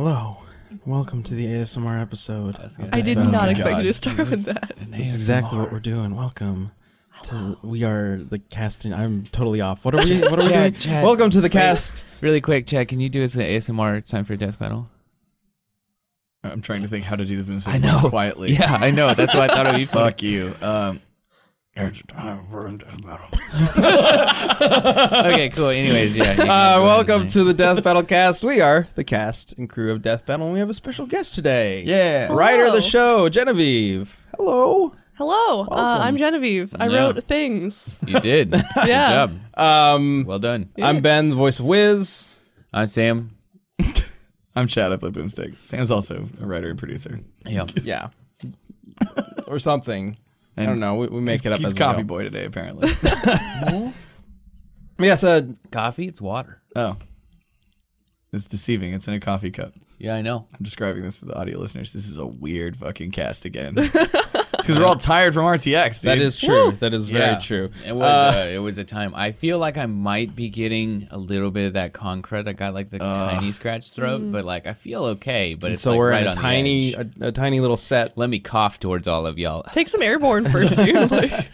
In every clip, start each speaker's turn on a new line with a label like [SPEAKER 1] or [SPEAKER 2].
[SPEAKER 1] Hello. Welcome to the ASMR episode.
[SPEAKER 2] I did not
[SPEAKER 1] my
[SPEAKER 2] expect
[SPEAKER 1] God.
[SPEAKER 2] you to start with that.
[SPEAKER 1] That's exactly what we're doing. Welcome. To, we are the casting. I'm totally off. What are we? What are we doing?
[SPEAKER 3] Chad,
[SPEAKER 1] Welcome to the
[SPEAKER 3] wait.
[SPEAKER 1] cast.
[SPEAKER 3] Really quick, Chad, can you do us an ASMR time for death battle?
[SPEAKER 4] I'm trying to think how to do the boom
[SPEAKER 3] I know.
[SPEAKER 4] quietly.
[SPEAKER 3] Yeah, I know. That's why I thought it'd be fun.
[SPEAKER 4] Fuck you. Um, it's time for a death battle.
[SPEAKER 3] okay, cool. Anyways, yeah.
[SPEAKER 1] Uh, welcome to the Death Battle cast. We are the cast and crew of Death Battle, and we have a special guest today.
[SPEAKER 4] Yeah.
[SPEAKER 1] Writer of the show, Genevieve. Hello.
[SPEAKER 2] Hello, uh, I'm Genevieve. I
[SPEAKER 3] Yeah.
[SPEAKER 2] wrote things.
[SPEAKER 3] You did. Good
[SPEAKER 2] Yeah.
[SPEAKER 3] job.
[SPEAKER 1] Um,
[SPEAKER 3] Well done.
[SPEAKER 1] I'm Ben, the voice of Wiz.
[SPEAKER 3] I'm Sam.
[SPEAKER 4] I'm Chad. I play boomstick. Sam's also a writer and producer.
[SPEAKER 3] Yeah.
[SPEAKER 1] Yeah. or something. I don't know. We, we make it up
[SPEAKER 4] he's
[SPEAKER 1] as we
[SPEAKER 4] coffee
[SPEAKER 1] go.
[SPEAKER 4] boy today, apparently.
[SPEAKER 1] Yes, uh,
[SPEAKER 3] Coffee? It's water.
[SPEAKER 4] oh, it's deceiving. It's in a coffee cup.
[SPEAKER 3] Yeah, I know.
[SPEAKER 4] I'm describing this for the audio listeners. This is a weird fucking cast again. it's because we're all tired from RTX. Dude.
[SPEAKER 1] that is true. That is very
[SPEAKER 3] Yeah.
[SPEAKER 1] true.
[SPEAKER 3] It was
[SPEAKER 1] Uh,
[SPEAKER 3] uh, it was a time. I feel like I might be getting a little bit of that concrete. I got like the tiny scratch throat, but like I feel okay. But it's
[SPEAKER 1] so
[SPEAKER 3] like
[SPEAKER 1] we're
[SPEAKER 3] right
[SPEAKER 1] in a tiny, a, a tiny little set.
[SPEAKER 3] Let me cough towards all of y'all.
[SPEAKER 2] Take some airborne first, dude. Like,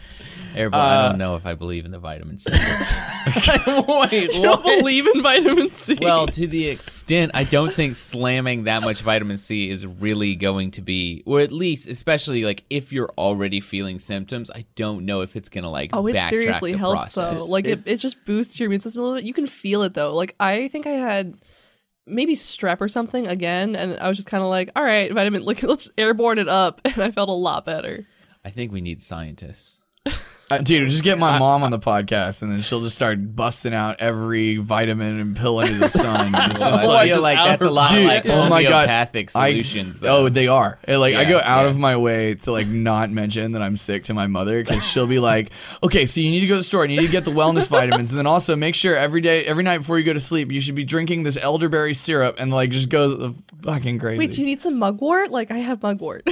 [SPEAKER 3] Airborne, I don't uh, know if I believe in the vitamin C.
[SPEAKER 1] Wait,
[SPEAKER 2] you don't believe in vitamin C.
[SPEAKER 3] well, to the extent I don't think slamming that much vitamin C is really going to be, or at least, especially like if you're already feeling symptoms, I don't know if it's gonna like.
[SPEAKER 2] oh, it
[SPEAKER 3] backtrack
[SPEAKER 2] seriously
[SPEAKER 3] the
[SPEAKER 2] helps
[SPEAKER 3] process.
[SPEAKER 2] though. Like it, it just boosts your immune system a little bit. You can feel it though. Like I think I had maybe strep or something again, and I was just kind of like, all right, vitamin, like let's airborne it up, and I felt a lot better.
[SPEAKER 3] I think we need scientists.
[SPEAKER 4] Dude, just get my mom on the podcast, and then she'll just start busting out every vitamin and pill under the sun. It's oh,
[SPEAKER 3] I
[SPEAKER 4] just
[SPEAKER 1] Well,
[SPEAKER 4] like,
[SPEAKER 3] feel like
[SPEAKER 1] out
[SPEAKER 3] that's a lot
[SPEAKER 4] Dude,
[SPEAKER 3] of like
[SPEAKER 4] oh my God.
[SPEAKER 3] homeopathic
[SPEAKER 4] I-
[SPEAKER 3] solutions.
[SPEAKER 4] Oh, they are. And, like I go out
[SPEAKER 3] yeah.
[SPEAKER 4] of my way to like not mention that I'm sick to my mother because she'll be like, "Okay, so you need to go to the store and you need to get the wellness vitamins, and then also make sure every day, every night before you go to sleep, you should be drinking this elderberry syrup." And like just goes fucking crazy.
[SPEAKER 2] Wait, do you need some mugwort? Like I have mugwort.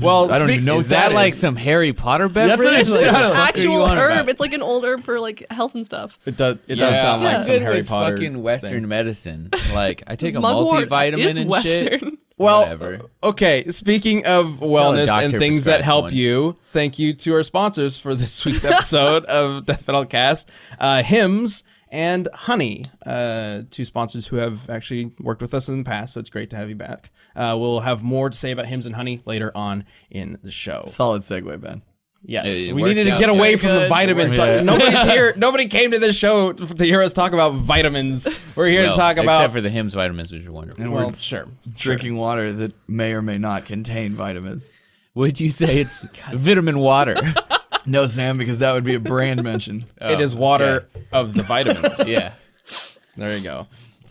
[SPEAKER 1] Well,
[SPEAKER 4] I don't
[SPEAKER 1] speak-
[SPEAKER 4] know
[SPEAKER 3] is that,
[SPEAKER 4] that
[SPEAKER 3] like some Harry Potter beverage?
[SPEAKER 4] what it
[SPEAKER 3] Like,
[SPEAKER 4] sounded
[SPEAKER 3] what the
[SPEAKER 4] like.
[SPEAKER 3] Fuck
[SPEAKER 2] Actual herb.
[SPEAKER 3] about?
[SPEAKER 2] It's like an old herb for like health and stuff.
[SPEAKER 1] It does. It does
[SPEAKER 3] Yeah,
[SPEAKER 1] sound like some
[SPEAKER 3] good
[SPEAKER 1] Harry
[SPEAKER 3] with
[SPEAKER 1] Potter.
[SPEAKER 3] fucking Western
[SPEAKER 1] thing.
[SPEAKER 3] medicine. Like I take a
[SPEAKER 2] Mugwort
[SPEAKER 3] multivitamin
[SPEAKER 2] is
[SPEAKER 3] and
[SPEAKER 2] Western.
[SPEAKER 3] shit.
[SPEAKER 1] Well,
[SPEAKER 3] Whatever.
[SPEAKER 1] okay. Speaking of wellness and things that help
[SPEAKER 3] one.
[SPEAKER 1] you, thank you to our sponsors for this week's episode of Death Battle Cast, uh, Hims and Honey, uh, two sponsors who have actually worked with us in the past. So it's great to have you back. Uh, we'll have more to say about Hims and Honey later on in the show.
[SPEAKER 4] Solid segue, Ben.
[SPEAKER 1] Yes,
[SPEAKER 3] It
[SPEAKER 1] we needed to get away
[SPEAKER 3] very
[SPEAKER 1] from the
[SPEAKER 3] good.
[SPEAKER 1] vitamin.
[SPEAKER 3] It
[SPEAKER 1] talk. Nobody's here. Nobody came to this show to hear us talk about vitamins. We're here
[SPEAKER 3] Well,
[SPEAKER 1] to talk about.
[SPEAKER 3] except for the Hims vitamins, which are wonderful.
[SPEAKER 4] And
[SPEAKER 1] well,
[SPEAKER 4] we're
[SPEAKER 1] sure.
[SPEAKER 4] drinking water that may or may not contain vitamins.
[SPEAKER 3] Would you say it's vitamin water?
[SPEAKER 4] No, Sam, because that would be a brand mention.
[SPEAKER 1] Oh, it is water of the vitamins.
[SPEAKER 3] Oh, Yeah.
[SPEAKER 1] There you go.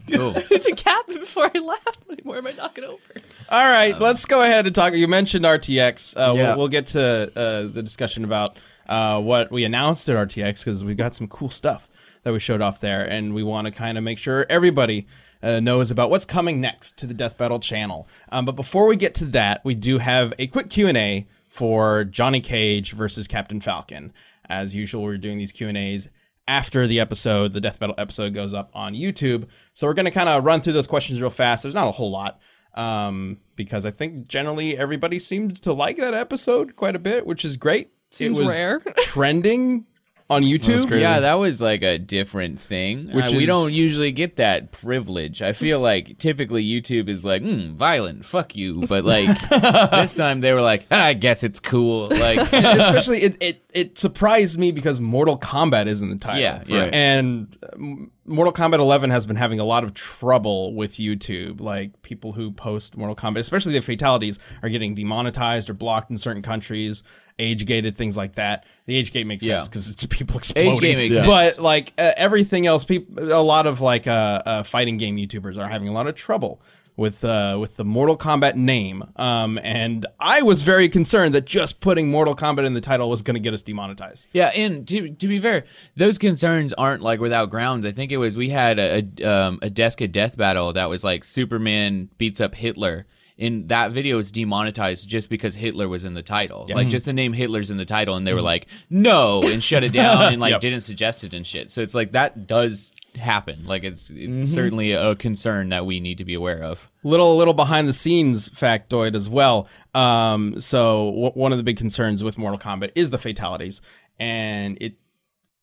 [SPEAKER 3] Cool.
[SPEAKER 2] It's a cap before I laugh anymore. Am I knocking over?
[SPEAKER 1] All right, let's go ahead and talk. You mentioned RTX. Uh,
[SPEAKER 4] Yeah.
[SPEAKER 1] we'll, we'll get to uh, the discussion about uh, what we announced at RTX because we got some cool stuff that we showed off there, and we want to kind of make sure everybody uh, knows about what's coming next to the Death Battle channel. Um, but before we get to that, we do have a quick Q and A for Johnny Cage versus Captain Falcon. As usual, we're doing these Q and A's after the episode, the Death Battle episode goes up on YouTube. So we're going to kind of run through those questions real fast. There's not a whole lot um, because I think generally everybody seemed to like that episode quite a bit, which is great.
[SPEAKER 2] Seems
[SPEAKER 1] it was
[SPEAKER 2] rare.
[SPEAKER 1] trending on YouTube.
[SPEAKER 3] Yeah, that was like a different thing.
[SPEAKER 1] Which
[SPEAKER 3] Uh, we
[SPEAKER 1] is-
[SPEAKER 3] don't usually get that privilege. I feel like typically YouTube is like, mm, violent, fuck you. But like this time they were like, "Ah, I guess it's cool. Like,
[SPEAKER 1] Especially, it, it it surprised me because Mortal Kombat is in the title.
[SPEAKER 3] Yeah, yeah.
[SPEAKER 4] Right.
[SPEAKER 1] And um, Mortal Kombat 11 has been having a lot of trouble with YouTube. Like people who post Mortal Kombat, especially the fatalities, are getting demonetized or blocked in certain countries, age gated, things like that. The age gate makes
[SPEAKER 3] Yeah.
[SPEAKER 1] sense because it's people exploding.
[SPEAKER 3] Age gate makes
[SPEAKER 1] But
[SPEAKER 3] sense.
[SPEAKER 1] like uh, everything else, people, a lot of like uh, uh, fighting game YouTubers are having a lot of trouble with uh, with the Mortal Kombat name. Um, and I was very concerned that just putting Mortal Kombat in the title was going to get us demonetized.
[SPEAKER 3] Yeah, and to to be fair, those concerns aren't like without grounds. I think it was we had a a, um, a Desk of death battle that was like Superman beats up Hitler. And that video was demonetized just because Hitler was in the title. Like just the name Hitler's in the title, and they were like, no, and shut it down and like
[SPEAKER 1] Yep.
[SPEAKER 3] didn't suggest it and shit. So it's like that does happen. Like it's it's certainly a concern that we need to be aware of.
[SPEAKER 1] little little behind the scenes factoid as well. Um, so w- one of the big concerns with Mortal Kombat is the fatalities, and it.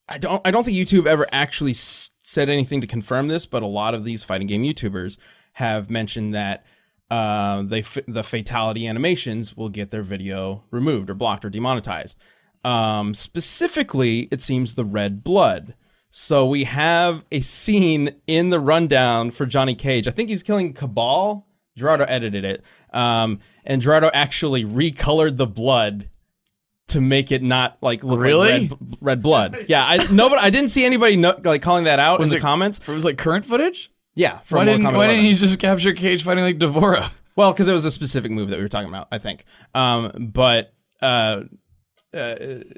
[SPEAKER 1] I don't. I don't think YouTube ever actually s- said anything to confirm this, but a lot of these fighting game YouTubers have mentioned that uh, they f- the fatality animations will get their video removed or blocked or demonetized. Um, specifically, it seems the red blood. So we have a scene in the rundown for Johnny Cage. I think he's killing Cabal. Gerardo edited it, um, and Gerardo actually recolored the blood to make it not like look
[SPEAKER 4] Really?
[SPEAKER 1] like red, red blood. Yeah, I no, but I didn't see anybody no, like calling that out
[SPEAKER 4] Was
[SPEAKER 1] in
[SPEAKER 4] it-
[SPEAKER 1] the comments.
[SPEAKER 4] It was like current footage.
[SPEAKER 1] Yeah, from
[SPEAKER 4] Why didn't Why didn't
[SPEAKER 1] 11.
[SPEAKER 4] he just capture Cage fighting like D'Vorah?
[SPEAKER 1] Well, because it was a specific move that we were talking about, I think. Um, but uh, uh,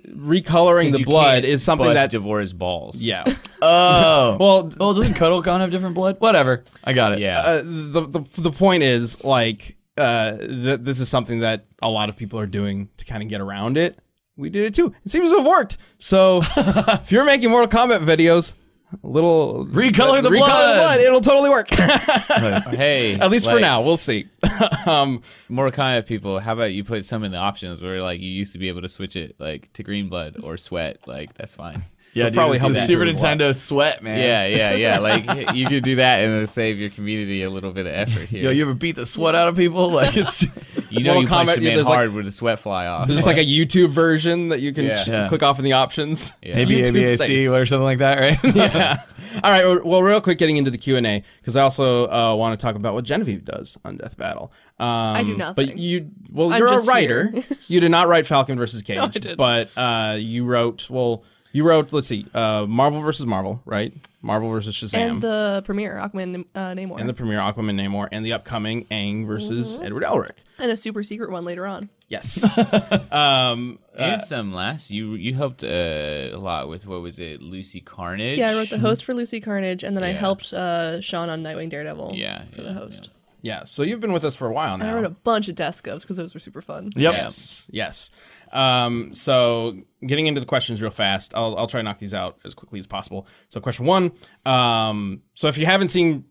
[SPEAKER 1] recoloring the blood is something
[SPEAKER 3] bust
[SPEAKER 1] that
[SPEAKER 3] D'Vorah's balls.
[SPEAKER 1] yeah.
[SPEAKER 4] Oh,
[SPEAKER 1] Well,
[SPEAKER 4] well, doesn't Kotal Khan have different blood? Whatever, I got it.
[SPEAKER 3] yeah.
[SPEAKER 1] uh, the, the the point is like uh, th- this is something that a lot of people are doing to kind of get around it. We did it too. It seems to have worked. So if you're making Mortal Kombat videos, a little
[SPEAKER 4] Recolor the
[SPEAKER 1] recolor
[SPEAKER 4] blood.
[SPEAKER 1] the blood. It'll totally work.
[SPEAKER 3] hey,
[SPEAKER 1] At least for now, we'll see. um,
[SPEAKER 3] More kind of people. How about you put some in the options where like you used to be able to switch it like to green blood or sweat. Like that's fine.
[SPEAKER 4] Yeah,
[SPEAKER 1] It'll probably
[SPEAKER 4] probably
[SPEAKER 1] help
[SPEAKER 4] the Super
[SPEAKER 1] too as.
[SPEAKER 4] Nintendo sweat, man.
[SPEAKER 3] Yeah, yeah, yeah. Like you could do that and it'll save your community a little bit of effort here.
[SPEAKER 4] Yo, you ever beat the sweat out of people? Like it's
[SPEAKER 3] you know
[SPEAKER 1] Mortal
[SPEAKER 3] you punched
[SPEAKER 1] Kombat,
[SPEAKER 3] a man
[SPEAKER 1] there's, like-
[SPEAKER 3] hard with the sweat fly off.
[SPEAKER 1] there's just like a YouTube version that you can
[SPEAKER 3] Yeah.
[SPEAKER 1] ch-
[SPEAKER 4] Yeah.
[SPEAKER 1] click off in the options.
[SPEAKER 3] Yeah.
[SPEAKER 4] maybe
[SPEAKER 1] YouTube safe.
[SPEAKER 4] ABAC or something like that, right?
[SPEAKER 1] yeah. All right. Well, well, real quick, getting into the Q and A because I also uh, want to talk about what Genevieve does on Death Battle. Um, I
[SPEAKER 2] do nothing.
[SPEAKER 1] But you, well,
[SPEAKER 2] I'm
[SPEAKER 1] you're a writer. you did not write Falcon versus Cage,
[SPEAKER 2] I didn't.
[SPEAKER 1] but uh, you wrote. Well, you wrote. Let's see, uh, Marvel versus Marvel, right? Marvel versus Shazam,
[SPEAKER 2] and the premiere Aquaman uh, Namor,
[SPEAKER 1] and the premiere Aquaman Namor, and the upcoming Aang versus
[SPEAKER 2] Mm-hmm.
[SPEAKER 1] Edward Elric.
[SPEAKER 2] and a super secret one later on.
[SPEAKER 1] Yes. um,
[SPEAKER 3] and some last you you helped uh, a lot with what was it Lucy Carnage?
[SPEAKER 2] Yeah, I wrote the host for Lucy Carnage, and then I
[SPEAKER 3] Yeah.
[SPEAKER 2] helped uh, Sean on Nightwing Daredevil.
[SPEAKER 3] Yeah,
[SPEAKER 2] for
[SPEAKER 3] yeah,
[SPEAKER 2] the host.
[SPEAKER 1] yeah. So you've been with us for a while
[SPEAKER 2] And
[SPEAKER 1] now.
[SPEAKER 2] I wrote a bunch of desk ups because those were super fun.
[SPEAKER 4] Yep.
[SPEAKER 1] Yes. Yes. Um, so getting into the questions real fast, I'll, I'll try to knock these out as quickly as possible. So question one. Um, so if you haven't seen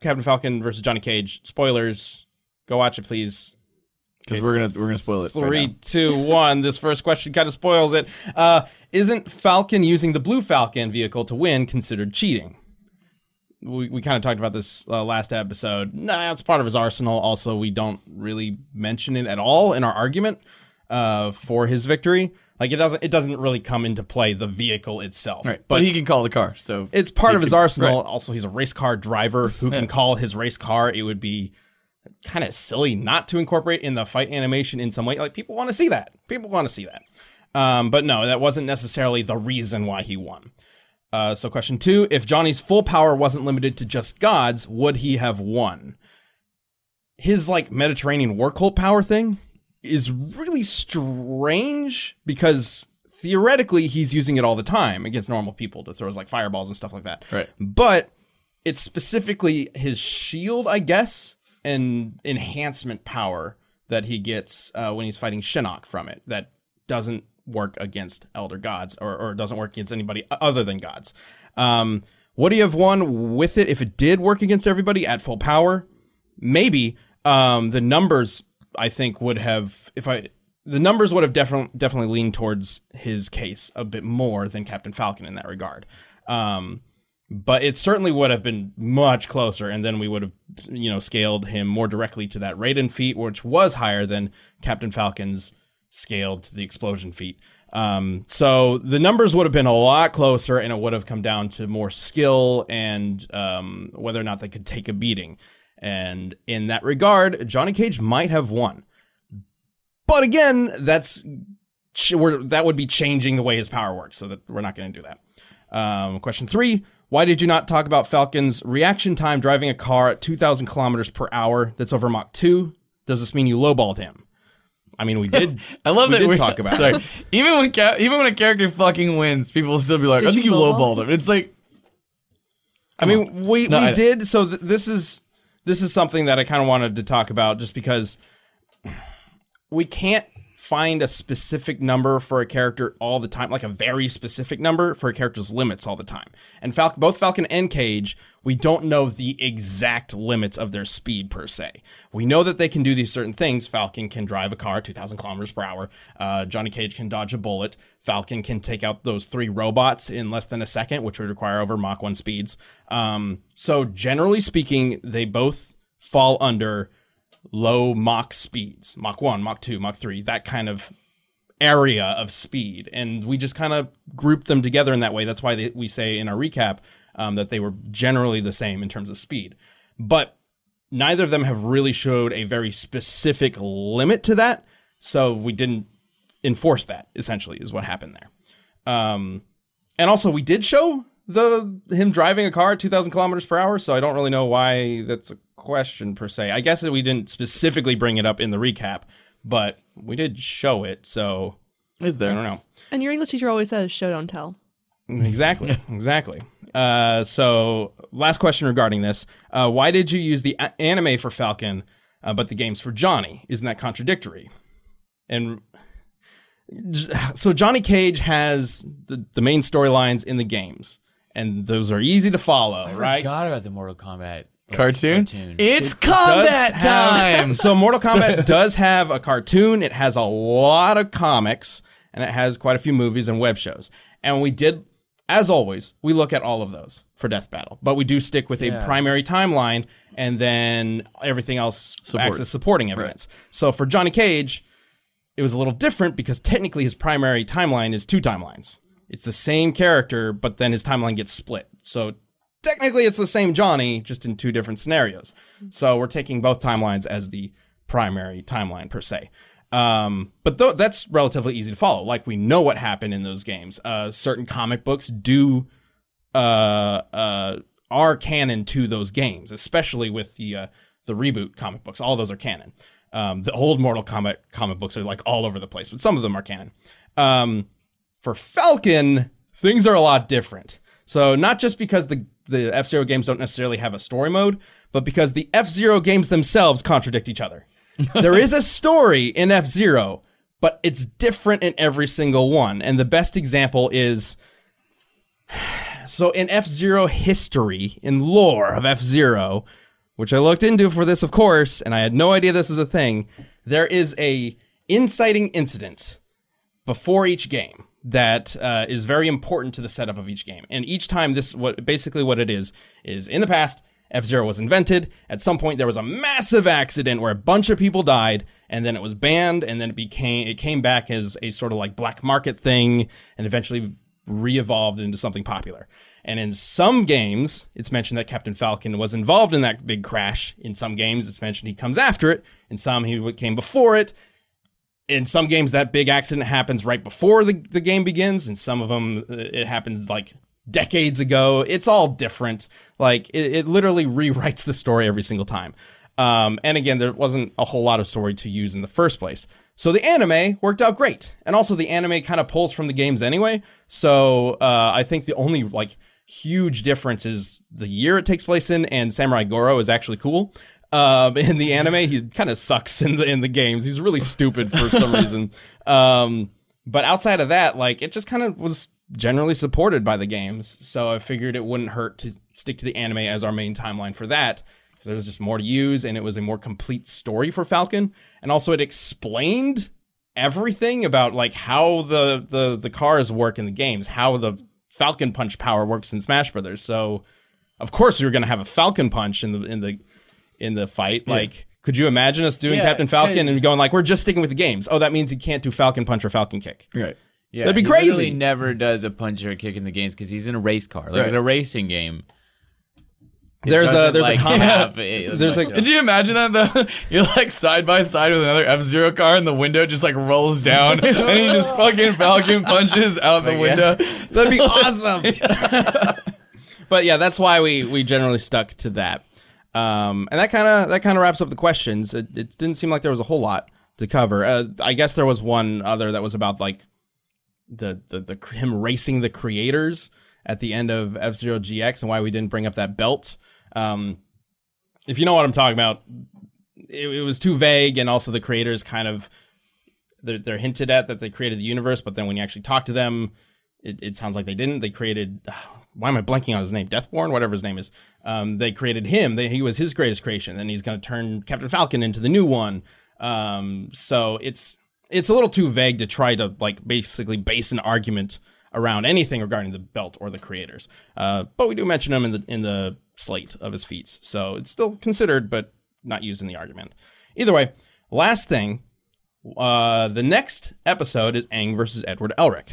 [SPEAKER 1] Captain Falcon versus Johnny Cage, spoilers, go watch it, please.
[SPEAKER 4] Because we're gonna we're gonna spoil it. right
[SPEAKER 1] Three,
[SPEAKER 4] now.
[SPEAKER 1] two, one. This first question kind of spoils it. Uh, isn't Falcon using the Blue Falcon vehicle to win considered cheating? We, we kind of talked about this uh, last episode. Nah, it's part of his arsenal. Also, we don't really mention it at all in our argument uh, for his victory. Like it doesn't it doesn't really come into play the vehicle itself.
[SPEAKER 4] Right, but, he can call the car. So
[SPEAKER 1] It's part of his
[SPEAKER 4] can-
[SPEAKER 1] arsenal.
[SPEAKER 4] right.
[SPEAKER 1] Also, he's a race car driver who can call his race car. It would be kind of silly not to incorporate in the fight animation in some way. Like people want to see that. People want to see that. Um, but no, that wasn't necessarily the reason why he won. Uh, so, question two: If Johnny's full power wasn't limited to just gods, would he have won? His like Mediterranean war cult power thing is really strange because theoretically he's using it all the time against normal people to throw his like fireballs and stuff like that.
[SPEAKER 4] Right.
[SPEAKER 1] But it's specifically his shield, I guess, and enhancement power that he gets uh, when he's fighting Shinnok from it that doesn't work against elder gods or, or doesn't work against anybody other than gods. Um, would he have won with it if it did work against everybody at full power? Maybe. Um, the numbers I think would have if I the numbers would have definitely definitely leaned towards his case a bit more than Captain Falcon in that regard. Um, but it certainly would have been much closer, and then we would have, you know, scaled him more directly to that Raiden feat, which was higher than Captain Falcon's scaled to the explosion feat. Um, so the numbers would have been a lot closer, and it would have come down to more skill and um, whether or not they could take a beating. And in that regard, Johnny Cage might have won. But again, that's ch- we're, that would be changing the way his power works, so that we're not going to do that. Um, question three: Why did you not talk about Falcon's reaction time driving a car at 2,000 kilometers per hour that's over Mach two? Does this mean you lowballed him? I mean, we did.
[SPEAKER 4] I love
[SPEAKER 1] we
[SPEAKER 4] that
[SPEAKER 1] did
[SPEAKER 4] we
[SPEAKER 1] talk about
[SPEAKER 4] sorry.
[SPEAKER 1] it.
[SPEAKER 4] Even when ca- even when a character fucking wins, people will still be like,
[SPEAKER 2] Did
[SPEAKER 4] "I think
[SPEAKER 2] you
[SPEAKER 4] you lowballed him." It's like,
[SPEAKER 1] I mean, we
[SPEAKER 4] No,
[SPEAKER 1] we
[SPEAKER 4] I-
[SPEAKER 1] did. So th- this is this is something that I kind of wanted to talk about, just because we can't find a specific number for a character all the time, like a very specific number for a character's limits all the time. And both Falcon and Cage, we don't know the exact limits of their speed per se. We know that they can do these certain things. Falcon can drive a car 2,000 kilometers per hour. Uh, Johnny Cage can dodge a bullet. Falcon can take out those three robots in less than a second, which would require over Mach 1 speeds. Um, so, generally speaking, they both fall under low Mach speeds Mach 1, Mach 2, Mach 3, that kind of area of speed. And we just kind of grouped them together in that way. That's why they, we say in our recap um, that they were generally the same in terms of speed. But neither of them have really showed a very specific limit to that. So we didn't enforce that, essentially, is what happened there. Um, and also, we did show the him driving a car at 2,000 kilometers per hour. So I don't really know why that's a question per se. I guess that we didn't specifically bring it up in the recap, but we did show it. So
[SPEAKER 4] Is there?
[SPEAKER 1] I don't know.
[SPEAKER 2] And your English teacher always says, "Show don't tell."
[SPEAKER 1] Exactly. exactly. Uh, so, last question regarding this: uh, Why did you use the a- anime for Falcon, uh, but the games for Johnny? Isn't that contradictory? And so, Johnny Cage has the, the main storylines in the games, and those are easy to follow,
[SPEAKER 3] I
[SPEAKER 1] right?
[SPEAKER 3] forgot about the Mortal Kombat like,
[SPEAKER 4] Cartoon?
[SPEAKER 3] cartoon.
[SPEAKER 4] It's
[SPEAKER 1] does
[SPEAKER 4] combat
[SPEAKER 1] have-
[SPEAKER 4] time.
[SPEAKER 1] so Mortal Kombat does have a cartoon. It has a lot of comics, and it has quite a few movies and web shows. And we did, as always, we look at all of those for Death Battle, but we do stick with a primary timeline, and then everything else acts as supporting evidence. So for Johnny Cage, it was a little different because technically his primary timeline is two timelines. It's the same character, but then his timeline gets split. So technically it's the same Johnny, just in two different scenarios. So we're taking both timelines as the primary timeline per se. Um, but th- that's relatively easy to follow. Like we know what happened in those games. Uh, certain comic books do uh, uh, are canon to those games, especially with the uh, the reboot comic books. All those are canon. Um, the old Mortal Kombat comic books are like all over the place, but some of them are canon. Um, for Falcon, things are a lot different. So not just because the the F Zero games don't necessarily have a story mode, but because the F Zero games themselves contradict each other. there is a story in F Zero, but it's different in every single one. And the best example is so in F Zero history, in lore of F Zero, which I looked into for this, of course, and I had no idea this was a thing. There is a inciting incident before each game that uh, is very important to the setup of each game. And each time, this what basically what it is is in the past, F Zero was invented. At some point, there was a massive accident where a bunch of people died, and then it was banned, and then it became it came back as a sort of like black market thing, and eventually re-evolved into something popular. And in some games, it's mentioned that Captain Falcon was involved in that big crash. In some games, it's mentioned he comes after it. In some, he came before it in some games that big accident happens right before the, the game begins and some of them uh, it happened like decades ago. It's all different. Like it, it literally rewrites the story every single time. Um, and again there wasn't a whole lot of story to use in the first place. So the anime worked out great. And also the anime kind of pulls from the games anyway. So uh, i think the only like huge difference is the year it takes place in and samurai goro is actually cool um, in the anime, he kind of sucks in the in the games. He's really stupid for some reason. Um, but outside of that, like it just kind of was generally supported by the games. So I figured it wouldn't hurt to stick to the anime as our main timeline for that because there was just more to use and it was a more complete story for Falcon. And also it explained everything about like how the the the cars work in the games, how the Falcon Punch power works in Smash Brothers. So of course we were going to have a Falcon Punch in the in the in the fight. Like, could you imagine us doing
[SPEAKER 3] Yeah,
[SPEAKER 1] Captain Falcon and going like, we're just sticking with the games? Oh, that means you can't do Falcon Punch or Falcon Kick.
[SPEAKER 4] Right.
[SPEAKER 3] Yeah,
[SPEAKER 1] That'd be
[SPEAKER 3] he
[SPEAKER 1] crazy.
[SPEAKER 3] He never does a punch or a kick in the games because he's in a race car. Like it's a racing game. It
[SPEAKER 1] There's a there's
[SPEAKER 3] like,
[SPEAKER 1] a comic.
[SPEAKER 3] have a-
[SPEAKER 1] there's like-
[SPEAKER 3] of-
[SPEAKER 4] Did you imagine that though? You're like side by side with another F Zero car, and the window just like rolls down, and he just fucking Falcon punches out the
[SPEAKER 3] yeah.
[SPEAKER 4] window.
[SPEAKER 1] That'd be awesome. but yeah, that's why we we generally stuck to that. Um, and that kind of that kind of wraps up the questions. It, it didn't seem like there was a whole lot to cover. Uh, I guess there was one other that was about like the the, the him racing the creators at the end of F Zero GX and why we didn't bring up that belt. Um, if you know what I'm talking about, it, it was too vague, and also the creators kind of they're, they're hinted at that they created the universe, but then when you actually talk to them, it, it sounds like they didn't. They created. Why am I blanking on his name? Deathborn, whatever his name is. Um, they created him. They, he was his greatest creation. Then he's going to turn Captain Falcon into the new one. Um, so it's it's a little too vague to try to like basically base an argument around anything regarding the belt or the creators. Uh, but we do mention him in the in the slate of his feats, so it's still considered, but not used in the argument. Either way, last thing, uh, the next episode is Aang versus Edward Elric,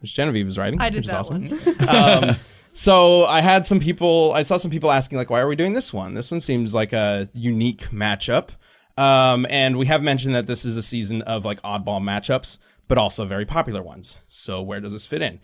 [SPEAKER 1] which Genevieve is writing.
[SPEAKER 2] I did
[SPEAKER 1] which is
[SPEAKER 2] that
[SPEAKER 1] awesome.
[SPEAKER 2] one.
[SPEAKER 1] um, so I had some people, I saw some people asking like, why are we doing this one? This one seems like a unique matchup. Um, and we have mentioned that this is a season of like oddball matchups, but also very popular ones. So where does this fit in?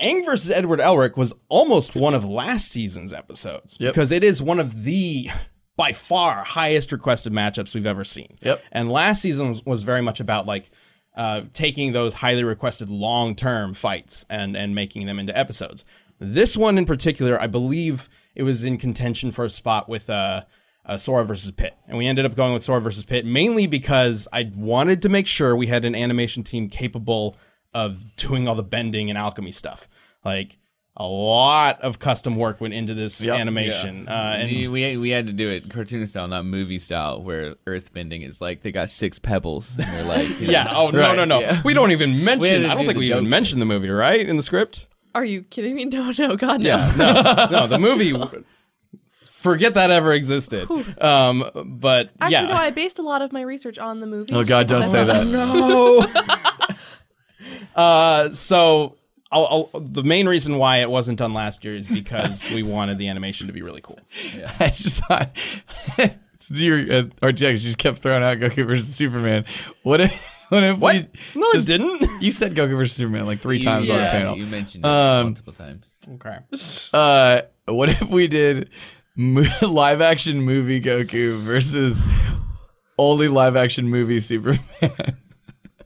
[SPEAKER 1] Aang versus Edward Elric was almost one of last season's episodes
[SPEAKER 4] Yep.
[SPEAKER 1] because it is one of the by far highest requested matchups we've ever seen.
[SPEAKER 4] Yep.
[SPEAKER 1] And last season was, was very much about like uh, taking those highly requested long term fights and and making them into episodes. This one in particular, I believe it was in contention for a spot with uh, uh, Sora versus Pit, and we ended up going with Sora versus Pit mainly because I wanted to make sure we had an animation team capable of doing all the bending and alchemy stuff. Like a lot of custom work went into this
[SPEAKER 4] Yep.
[SPEAKER 1] animation, uh, and
[SPEAKER 3] we, we we had to do it cartoon style, not movie style, where earthbending is like they got six pebbles and they're like, you know,
[SPEAKER 1] yeah. Oh no,
[SPEAKER 4] Right,
[SPEAKER 1] no, no.
[SPEAKER 3] yeah.
[SPEAKER 1] We don't even mention. I don't
[SPEAKER 3] do
[SPEAKER 1] think we even
[SPEAKER 3] Goku.
[SPEAKER 1] mentioned the movie, right, in the script.
[SPEAKER 2] Are you kidding me? No, no, God, no.
[SPEAKER 1] Yeah, no, no, the movie. Forget that ever existed. Um, but
[SPEAKER 2] Actually,
[SPEAKER 1] yeah,
[SPEAKER 2] no, I based a lot of my research on the movie.
[SPEAKER 4] Oh God, don't say that.
[SPEAKER 1] no. uh, so I'll, I'll, the main reason why it wasn't done last year is because we wanted the animation to be really cool.
[SPEAKER 4] I just thought your uh, RTX just kept throwing out Goku versus Superman. What if? What if
[SPEAKER 1] What?
[SPEAKER 4] we?
[SPEAKER 1] No, it
[SPEAKER 4] just-
[SPEAKER 1] didn't.
[SPEAKER 4] You said Goku versus Superman like three
[SPEAKER 3] You-
[SPEAKER 4] times on the panel.
[SPEAKER 3] You mentioned it
[SPEAKER 4] Um,
[SPEAKER 3] multiple times.
[SPEAKER 1] Okay.
[SPEAKER 4] Uh, what if we did mo- live action movie Goku versus only live action movie Superman?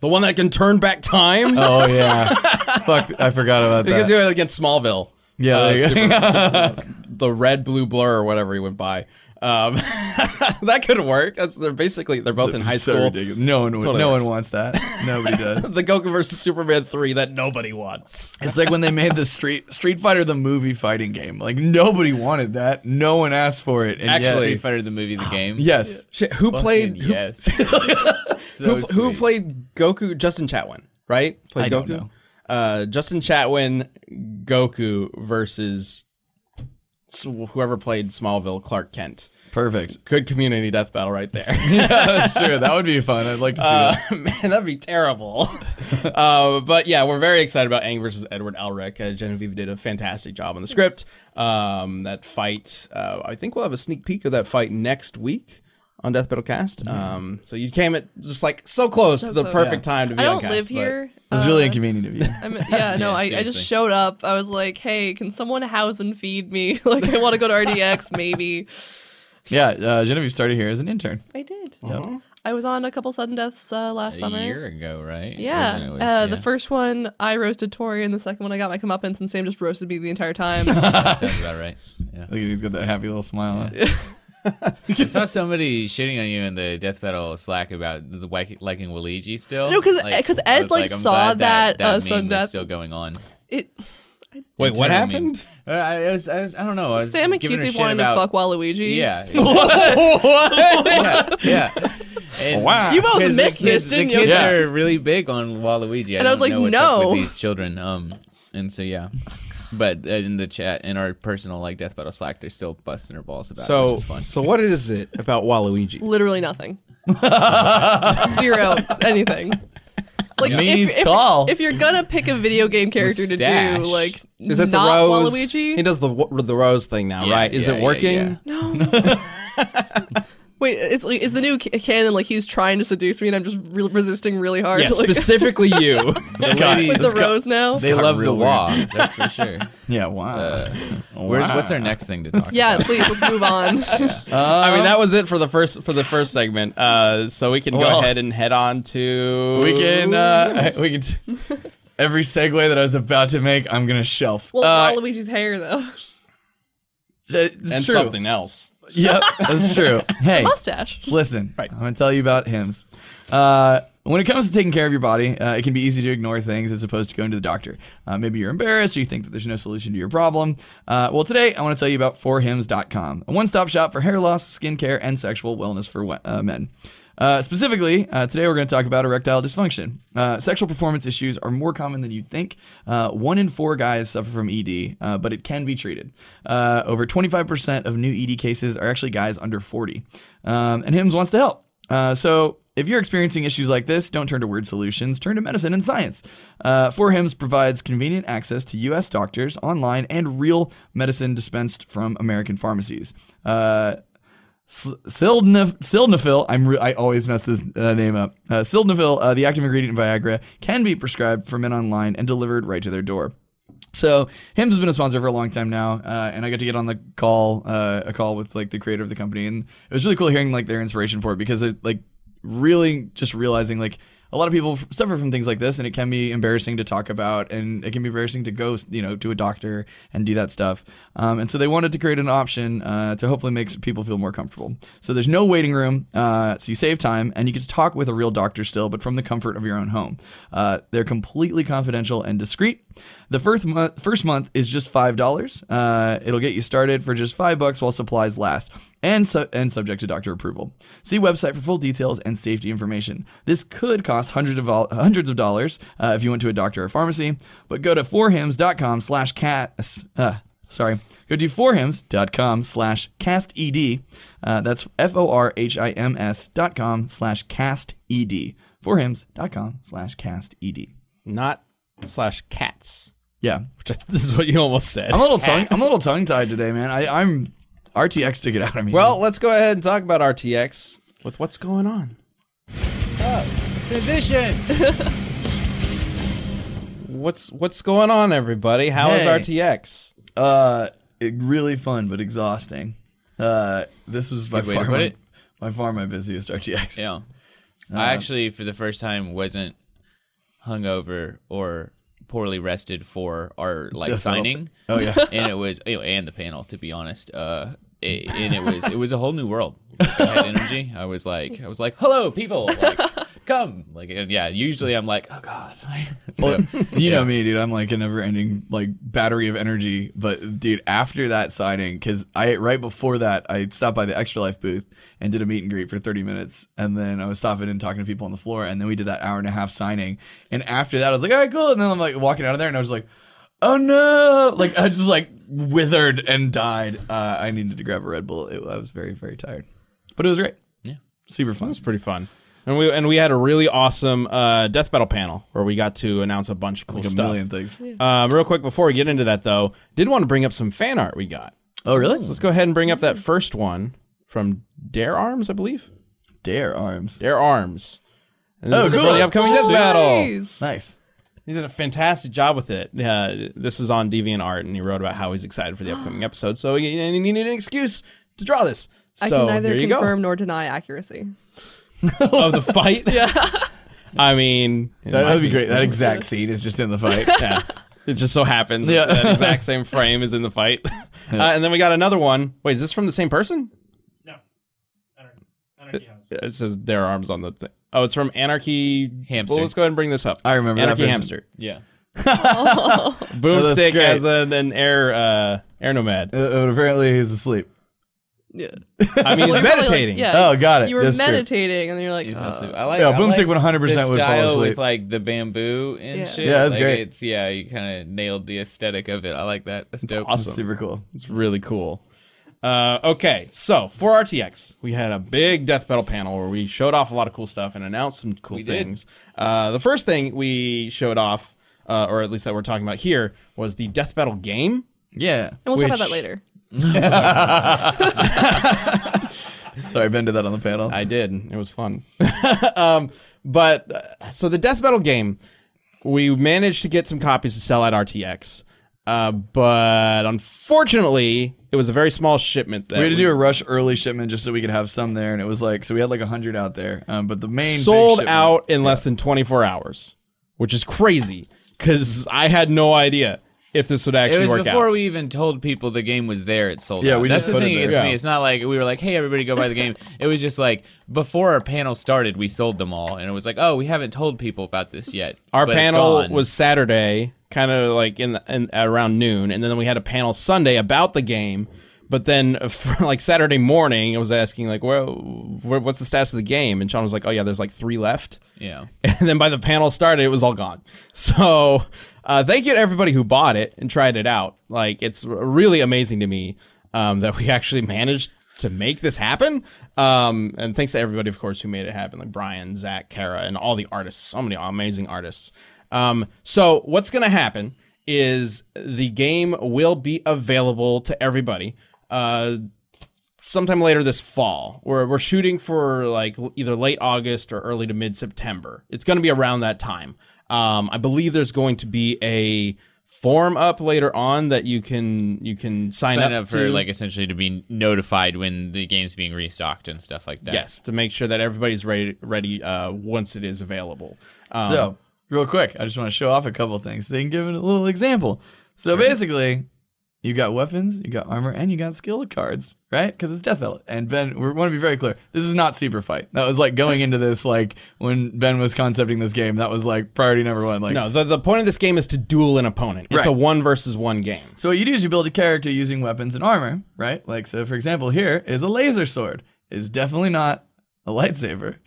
[SPEAKER 1] The one that can turn back time.
[SPEAKER 4] oh yeah, fuck, I forgot about
[SPEAKER 1] we could
[SPEAKER 4] can
[SPEAKER 1] do it against Smallville.
[SPEAKER 4] Yeah,
[SPEAKER 1] Uh,
[SPEAKER 4] there you go.
[SPEAKER 1] Super- Super- the red blue blur or whatever he went by. Um, that could work. That's they're basically they're both in high
[SPEAKER 4] So
[SPEAKER 1] school.
[SPEAKER 4] ridiculous. No one, would-
[SPEAKER 1] Totally
[SPEAKER 4] no
[SPEAKER 1] works.
[SPEAKER 4] one wants that. Nobody does.
[SPEAKER 1] the Goku versus Superman three that nobody wants.
[SPEAKER 4] It's like when they made the Street Street Fighter the movie fighting game. Like nobody wanted that. No one asked for it. And
[SPEAKER 1] Actually-
[SPEAKER 3] Street Fighter the movie, the game.
[SPEAKER 4] yes.
[SPEAKER 1] Shit, who played
[SPEAKER 3] Fucking
[SPEAKER 1] who,
[SPEAKER 3] yes.
[SPEAKER 1] who,
[SPEAKER 3] So
[SPEAKER 1] who
[SPEAKER 3] sweet.
[SPEAKER 1] played Goku? Justin Chatwin, right? Played
[SPEAKER 4] I don't
[SPEAKER 1] Goku.
[SPEAKER 4] know.
[SPEAKER 1] Uh, Justin Chatwin, Goku versus s- whoever played Smallville, Clark Kent.
[SPEAKER 4] Perfect.
[SPEAKER 1] Good community death battle right there.
[SPEAKER 4] yeah, that's true. That would be fun. I'd like to see
[SPEAKER 1] Uh,
[SPEAKER 4] that.
[SPEAKER 1] man, that'd be terrible. uh, but yeah, we're very excited about Aang versus Edward Elric. Uh, Genevieve did a fantastic job on the script. Um, that fight, uh, I think we'll have a sneak peek of that fight next week on Death Battle Cast. Um, so you came at just like so close
[SPEAKER 2] So
[SPEAKER 1] to the
[SPEAKER 2] close.
[SPEAKER 1] perfect time to be
[SPEAKER 2] I
[SPEAKER 1] on
[SPEAKER 2] don't
[SPEAKER 1] cast,
[SPEAKER 2] live here.
[SPEAKER 4] It was really
[SPEAKER 2] Uh,
[SPEAKER 4] inconvenient of you.
[SPEAKER 2] I'm, yeah, no,
[SPEAKER 3] Yeah,
[SPEAKER 2] I, I
[SPEAKER 3] seriously.
[SPEAKER 2] just showed up. I was like, hey, can someone house and feed me? like, I want to go to RTX, maybe.
[SPEAKER 4] yeah, uh, Genevieve started here as an intern.
[SPEAKER 2] I did.
[SPEAKER 1] Uh-huh.
[SPEAKER 2] I was on a couple sudden deaths uh, last
[SPEAKER 3] a
[SPEAKER 2] summer.
[SPEAKER 3] A year ago, right?
[SPEAKER 2] Yeah.
[SPEAKER 3] Wasn't it? It was-
[SPEAKER 2] uh, The first one, I roasted Tori, and the second one, I got my comeuppance, and Sam just roasted me the entire time.
[SPEAKER 3] Sounds about right. Yeah.
[SPEAKER 4] Look at he's got that happy little smile on.
[SPEAKER 3] I saw somebody shitting on you in the death battle Slack about the lik- liking Waluigi still.
[SPEAKER 2] No, 'cause-
[SPEAKER 3] Like,
[SPEAKER 2] 'cause
[SPEAKER 3] I
[SPEAKER 2] Ed,
[SPEAKER 3] was
[SPEAKER 2] like, saw
[SPEAKER 3] glad
[SPEAKER 2] that,
[SPEAKER 3] that,
[SPEAKER 2] uh,
[SPEAKER 3] meme
[SPEAKER 2] sudden
[SPEAKER 3] was still going on.
[SPEAKER 2] it,
[SPEAKER 1] Wait, what happened?
[SPEAKER 3] memes. Uh, I, was, I was, I don't know. I was
[SPEAKER 2] Sam
[SPEAKER 3] giving
[SPEAKER 2] accused
[SPEAKER 3] her
[SPEAKER 2] me of wanting
[SPEAKER 3] about,
[SPEAKER 2] to fuck Waluigi.
[SPEAKER 3] Yeah.
[SPEAKER 1] what?
[SPEAKER 3] yeah. Yeah. And-
[SPEAKER 1] Wow.
[SPEAKER 2] You both
[SPEAKER 3] 'cause the
[SPEAKER 2] missed
[SPEAKER 3] kids,
[SPEAKER 2] this,
[SPEAKER 3] the
[SPEAKER 2] didn't you?
[SPEAKER 3] kids
[SPEAKER 4] Yeah.
[SPEAKER 3] are really big on Waluigi.
[SPEAKER 2] And I was
[SPEAKER 3] don't
[SPEAKER 2] like,
[SPEAKER 3] know what's up
[SPEAKER 2] no.
[SPEAKER 3] with these children. Um, and so yeah. But in the chat, in our personal like death battle Slack, they're still busting her balls about it,
[SPEAKER 1] So,
[SPEAKER 3] which is fun.
[SPEAKER 1] so what is it about Waluigi?
[SPEAKER 2] Literally nothing. Zero. Anything. Like
[SPEAKER 4] I mean,
[SPEAKER 2] if,
[SPEAKER 4] he's
[SPEAKER 2] if-
[SPEAKER 4] tall.
[SPEAKER 2] If you're gonna pick a video game character to do, like
[SPEAKER 1] Is it the
[SPEAKER 2] not
[SPEAKER 1] rose?
[SPEAKER 2] Waluigi?
[SPEAKER 1] He does the the rose thing now,
[SPEAKER 3] Yeah,
[SPEAKER 1] right? Is
[SPEAKER 3] yeah,
[SPEAKER 1] it
[SPEAKER 3] yeah,
[SPEAKER 1] working?
[SPEAKER 3] yeah.
[SPEAKER 2] No. Wait, is, like, is the new canon like he's trying to seduce me and I'm just re- resisting really hard?
[SPEAKER 1] Yeah,
[SPEAKER 2] like,
[SPEAKER 1] specifically you.
[SPEAKER 3] The
[SPEAKER 4] Scott,
[SPEAKER 2] with the
[SPEAKER 4] This got-
[SPEAKER 2] rose now.
[SPEAKER 3] they
[SPEAKER 4] got
[SPEAKER 3] love the
[SPEAKER 4] real
[SPEAKER 3] wah. That's for sure.
[SPEAKER 4] Yeah, wow.
[SPEAKER 3] Uh, Where's what's our next thing to talk about?
[SPEAKER 2] yeah,
[SPEAKER 3] about?
[SPEAKER 2] please let's move on.
[SPEAKER 1] I mean, that was it for the first for the first segment. Uh, so we can go ahead and head on to
[SPEAKER 4] we can uh we can t- every segue that I was about to make, I'm gonna shelf.
[SPEAKER 2] well,
[SPEAKER 4] uh,
[SPEAKER 2] Waluigi's hair though,
[SPEAKER 4] it's
[SPEAKER 1] and
[SPEAKER 4] true.
[SPEAKER 1] something else.
[SPEAKER 4] Yep, that's true. Hey,
[SPEAKER 2] mustache.
[SPEAKER 4] listen,
[SPEAKER 1] Right.
[SPEAKER 4] I'm gonna tell you about hims. Uh, when it comes to taking care of your body, uh, it can be easy to ignore things as opposed to going to the doctor. Uh, maybe you're embarrassed or you think that there's no solution to your problem. Uh, well, today I want to tell you about forhims.com, a one stop shop for hair loss, skincare, and sexual wellness for we- uh, men. Uh, specifically, uh, today we're going to talk about erectile dysfunction. Uh, sexual performance issues are more common than you'd think. Uh, one in four guys suffer from ED, uh, but it can be treated. Over 25% of new ED cases are actually guys under 40. Um, and HIMS wants to help. So if you're experiencing issues like this, don't turn to weird solutions. Turn to medicine and science. Uh, 4HIMS provides convenient access to U.S. doctors online and real medicine dispensed from American pharmacies. Uh, Sildenaf- Sildenafil, I'm re- I always mess this uh, name up. Uh, Sildenafil, uh, the active ingredient in Viagra, can be prescribed for men online and delivered right to their door. So Hims has been a sponsor for a long time now, uh, and I got to get on the call, uh, a call with like the creator of the company, and it was really cool hearing like their inspiration for it because it like really just realizing like a lot of people suffer from things like this, and it can be embarrassing to talk about, and it can be embarrassing to go, you know, to a doctor and do that stuff. Um, and so they wanted to create an option uh, to hopefully make people feel more comfortable. So there's no waiting room, uh, so you save time, and you get to talk with a real doctor still, but from the comfort of your own home. Uh, they're completely confidential and discreet. The first month, first month is just five dollars. Uh, it'll get you started for just five bucks while supplies last, and su- and subject to doctor approval. See website for full details and safety information. This could cost hundreds of vol- hundreds of dollars uh, if you went to a doctor or pharmacy, but go to forhims.com slash cat. Uh, sorry, go to forhims.com slash cast ed. Uh, that's f o r h i m s dot com slash cast ed. Forhims.com slash cast ed.
[SPEAKER 1] Not slash cats.
[SPEAKER 4] Yeah,
[SPEAKER 1] Which I, this is what you almost said.
[SPEAKER 4] I'm a little tongue. I'm a little tongue tied today, man. I, I'm RTX took it out of me.
[SPEAKER 1] Well, let's go ahead and talk about RTX with what's going on.
[SPEAKER 3] Transition.
[SPEAKER 1] What's what's going on, everybody? How is
[SPEAKER 4] Hey.
[SPEAKER 1] RTX?
[SPEAKER 4] uh, it, really fun but exhausting. Uh, this was by
[SPEAKER 3] Good way to
[SPEAKER 4] far
[SPEAKER 3] put
[SPEAKER 4] my,
[SPEAKER 3] it.
[SPEAKER 4] by far my busiest RTX.
[SPEAKER 3] Yeah. I actually, for the first time, wasn't hungover or poorly rested for our like signing.
[SPEAKER 4] Oh yeah.
[SPEAKER 3] and it was you know, and the panel to be honest uh it, and it was it was a whole new world Like, I had energy I was like I was like hello people like come like and yeah usually I'm like oh god so,
[SPEAKER 4] You know me, dude. I'm like a never-ending like battery of energy. But dude, after that signing, because I right before that, I stopped by the Extra Life booth and did a meet and greet for 30 minutes, and then I was stopping and talking to people on the floor, and then we did that hour and a half signing. And after that, I was like, all right, cool. And then I'm like walking out of there, and I was like, oh no, like I just like withered and died. Uh, I needed to grab a Red Bull. It, I was very very tired, but it was great.
[SPEAKER 3] Yeah.
[SPEAKER 4] super fun.
[SPEAKER 1] It was pretty fun. And we and we had a really awesome uh, death battle panel where we got to announce a bunch of cool
[SPEAKER 4] Like a
[SPEAKER 1] stuff.
[SPEAKER 4] million things.
[SPEAKER 1] Um, real quick before we get into that though, did want to bring up some fan art we got.
[SPEAKER 4] Oh really?
[SPEAKER 1] Let's go ahead and bring up that first one from Dare Arms, I believe.
[SPEAKER 4] Dare arms.
[SPEAKER 1] Dare Arms. And this
[SPEAKER 4] Oh,
[SPEAKER 1] is
[SPEAKER 4] cool.
[SPEAKER 1] for the upcoming death battle.
[SPEAKER 2] Nice.
[SPEAKER 4] Nice.
[SPEAKER 1] He did a fantastic job with it. Uh, this is on DeviantArt, and he wrote about how he's excited for the upcoming episode. So he, and he needed an excuse to draw this.
[SPEAKER 2] I can neither
[SPEAKER 1] here you
[SPEAKER 2] confirm nor deny accuracy.
[SPEAKER 1] Go. Of the fight. yeah. I mean,
[SPEAKER 4] that would be great. That exact scene is just in the fight.
[SPEAKER 1] yeah. It just so happens
[SPEAKER 4] Yeah.
[SPEAKER 1] that exact same frame is in the fight. Uh, and then we got another one. Wait, is this from the same person?
[SPEAKER 5] No. Anarchy, Anarchy House.
[SPEAKER 1] It says Dare Arms on the thing. Oh, it's from Anarchy
[SPEAKER 3] Hamster.
[SPEAKER 1] Well, let's go ahead and bring this up.
[SPEAKER 4] I remember
[SPEAKER 1] Anarchy
[SPEAKER 4] person.
[SPEAKER 1] Hamster.
[SPEAKER 3] yeah
[SPEAKER 1] Boomstick
[SPEAKER 4] great.
[SPEAKER 1] as an, an air uh, air nomad.
[SPEAKER 4] Uh, but apparently he's asleep.
[SPEAKER 2] Yeah.
[SPEAKER 1] I mean, he's
[SPEAKER 2] Well, you're probably like-
[SPEAKER 1] meditating.
[SPEAKER 2] yeah.
[SPEAKER 4] Oh, got it.
[SPEAKER 2] You were
[SPEAKER 4] That's true.
[SPEAKER 2] meditating, and then you're like,
[SPEAKER 3] You fell
[SPEAKER 2] uh,
[SPEAKER 3] asleep. I like
[SPEAKER 4] Yeah,
[SPEAKER 3] I
[SPEAKER 4] Boomstick
[SPEAKER 3] like
[SPEAKER 4] 100%
[SPEAKER 3] the
[SPEAKER 4] would fall
[SPEAKER 3] style
[SPEAKER 4] asleep.
[SPEAKER 3] with like the bamboo and
[SPEAKER 2] Yeah.
[SPEAKER 3] shit
[SPEAKER 4] Yeah, that's
[SPEAKER 3] like,
[SPEAKER 4] great.
[SPEAKER 3] it's yeah you kind of nailed the aesthetic of it I like that that's dope
[SPEAKER 1] awesome.
[SPEAKER 4] Super cool.
[SPEAKER 1] It's really cool. Uh, okay, so for RTX, we had a big death battle panel where we showed off a lot of cool stuff and announced some cool
[SPEAKER 3] We did.
[SPEAKER 1] things. Uh, the first thing we showed off, uh, or at least that we're talking about here, was the death battle game.
[SPEAKER 4] Yeah.
[SPEAKER 2] and we'll talk about
[SPEAKER 1] which-
[SPEAKER 2] that later.
[SPEAKER 4] Sorry, Ben did that on the panel.
[SPEAKER 1] I did. It was fun. um, but uh, so the death battle game, we managed to get some copies to sell at RTX. Uh, but unfortunately, it was a very small shipment. That
[SPEAKER 4] we had to do a rush early shipment just so we could have some there, and it was like so we had like hundred out there. Um, but the main
[SPEAKER 1] sold
[SPEAKER 4] shipment-
[SPEAKER 1] out in less than 24 hours, which is crazy because I had no idea. If this would actually It
[SPEAKER 3] was
[SPEAKER 1] work
[SPEAKER 3] before
[SPEAKER 1] out.
[SPEAKER 3] we even told people the game was there. It sold
[SPEAKER 4] Yeah,
[SPEAKER 3] out.
[SPEAKER 4] we
[SPEAKER 3] That's
[SPEAKER 4] just
[SPEAKER 3] the
[SPEAKER 4] put it
[SPEAKER 3] thing
[SPEAKER 4] there.
[SPEAKER 3] against me. It's not like we were like, "Hey, everybody, go buy the game." It was just like before our panel started, we sold them all, and it was like, "Oh, we haven't told people about this yet."
[SPEAKER 1] Our
[SPEAKER 3] but it's
[SPEAKER 1] panel
[SPEAKER 3] gone.
[SPEAKER 1] was Saturday, kind of like in, the, in around noon, and then we had a panel Sunday about the game. But then, for like Saturday morning, I was asking like, "Well, where, what's the status of the game?" And Sean was like, "Oh yeah, there's like three left."
[SPEAKER 3] yeah.
[SPEAKER 1] And then by the panel started, it was all gone. So uh, thank you to everybody who bought it and tried it out. Like it's really amazing to me um, that we actually managed to make this happen. Um, and thanks to everybody, of course, who made it happen, like Brian, Zach, Kara, and all the artists. So many amazing artists. Um, so what's going to happen is the game will be available to everybody. Uh, sometime later this fall. We're we're shooting for like either late August or early to mid September. It's going to be around that time. Um, I believe there's going to be a form up later on that you can you can sign,
[SPEAKER 3] Sign up for
[SPEAKER 1] to.
[SPEAKER 3] like essentially to be notified when the game's being restocked and stuff like that.
[SPEAKER 1] yes to make sure that everybody's ready ready uh, once it is available. Um,
[SPEAKER 4] So, real quick, I just want to show off a couple things. They can give it a little example. So basically, you got weapons, you got armor, and you got skill cards, right? Because it's Death Battle. And Ben, we want to be very clear. This is not Super Fight. That was like going into this, like when Ben was concepting this game. That was like priority number one. Like,
[SPEAKER 1] no, the, the point of this game is to duel an opponent. It's
[SPEAKER 4] Right.
[SPEAKER 1] a one versus one game.
[SPEAKER 4] So what you do is you build a character using weapons and armor, right? Like so, for example, here is a laser sword. It's definitely not a lightsaber.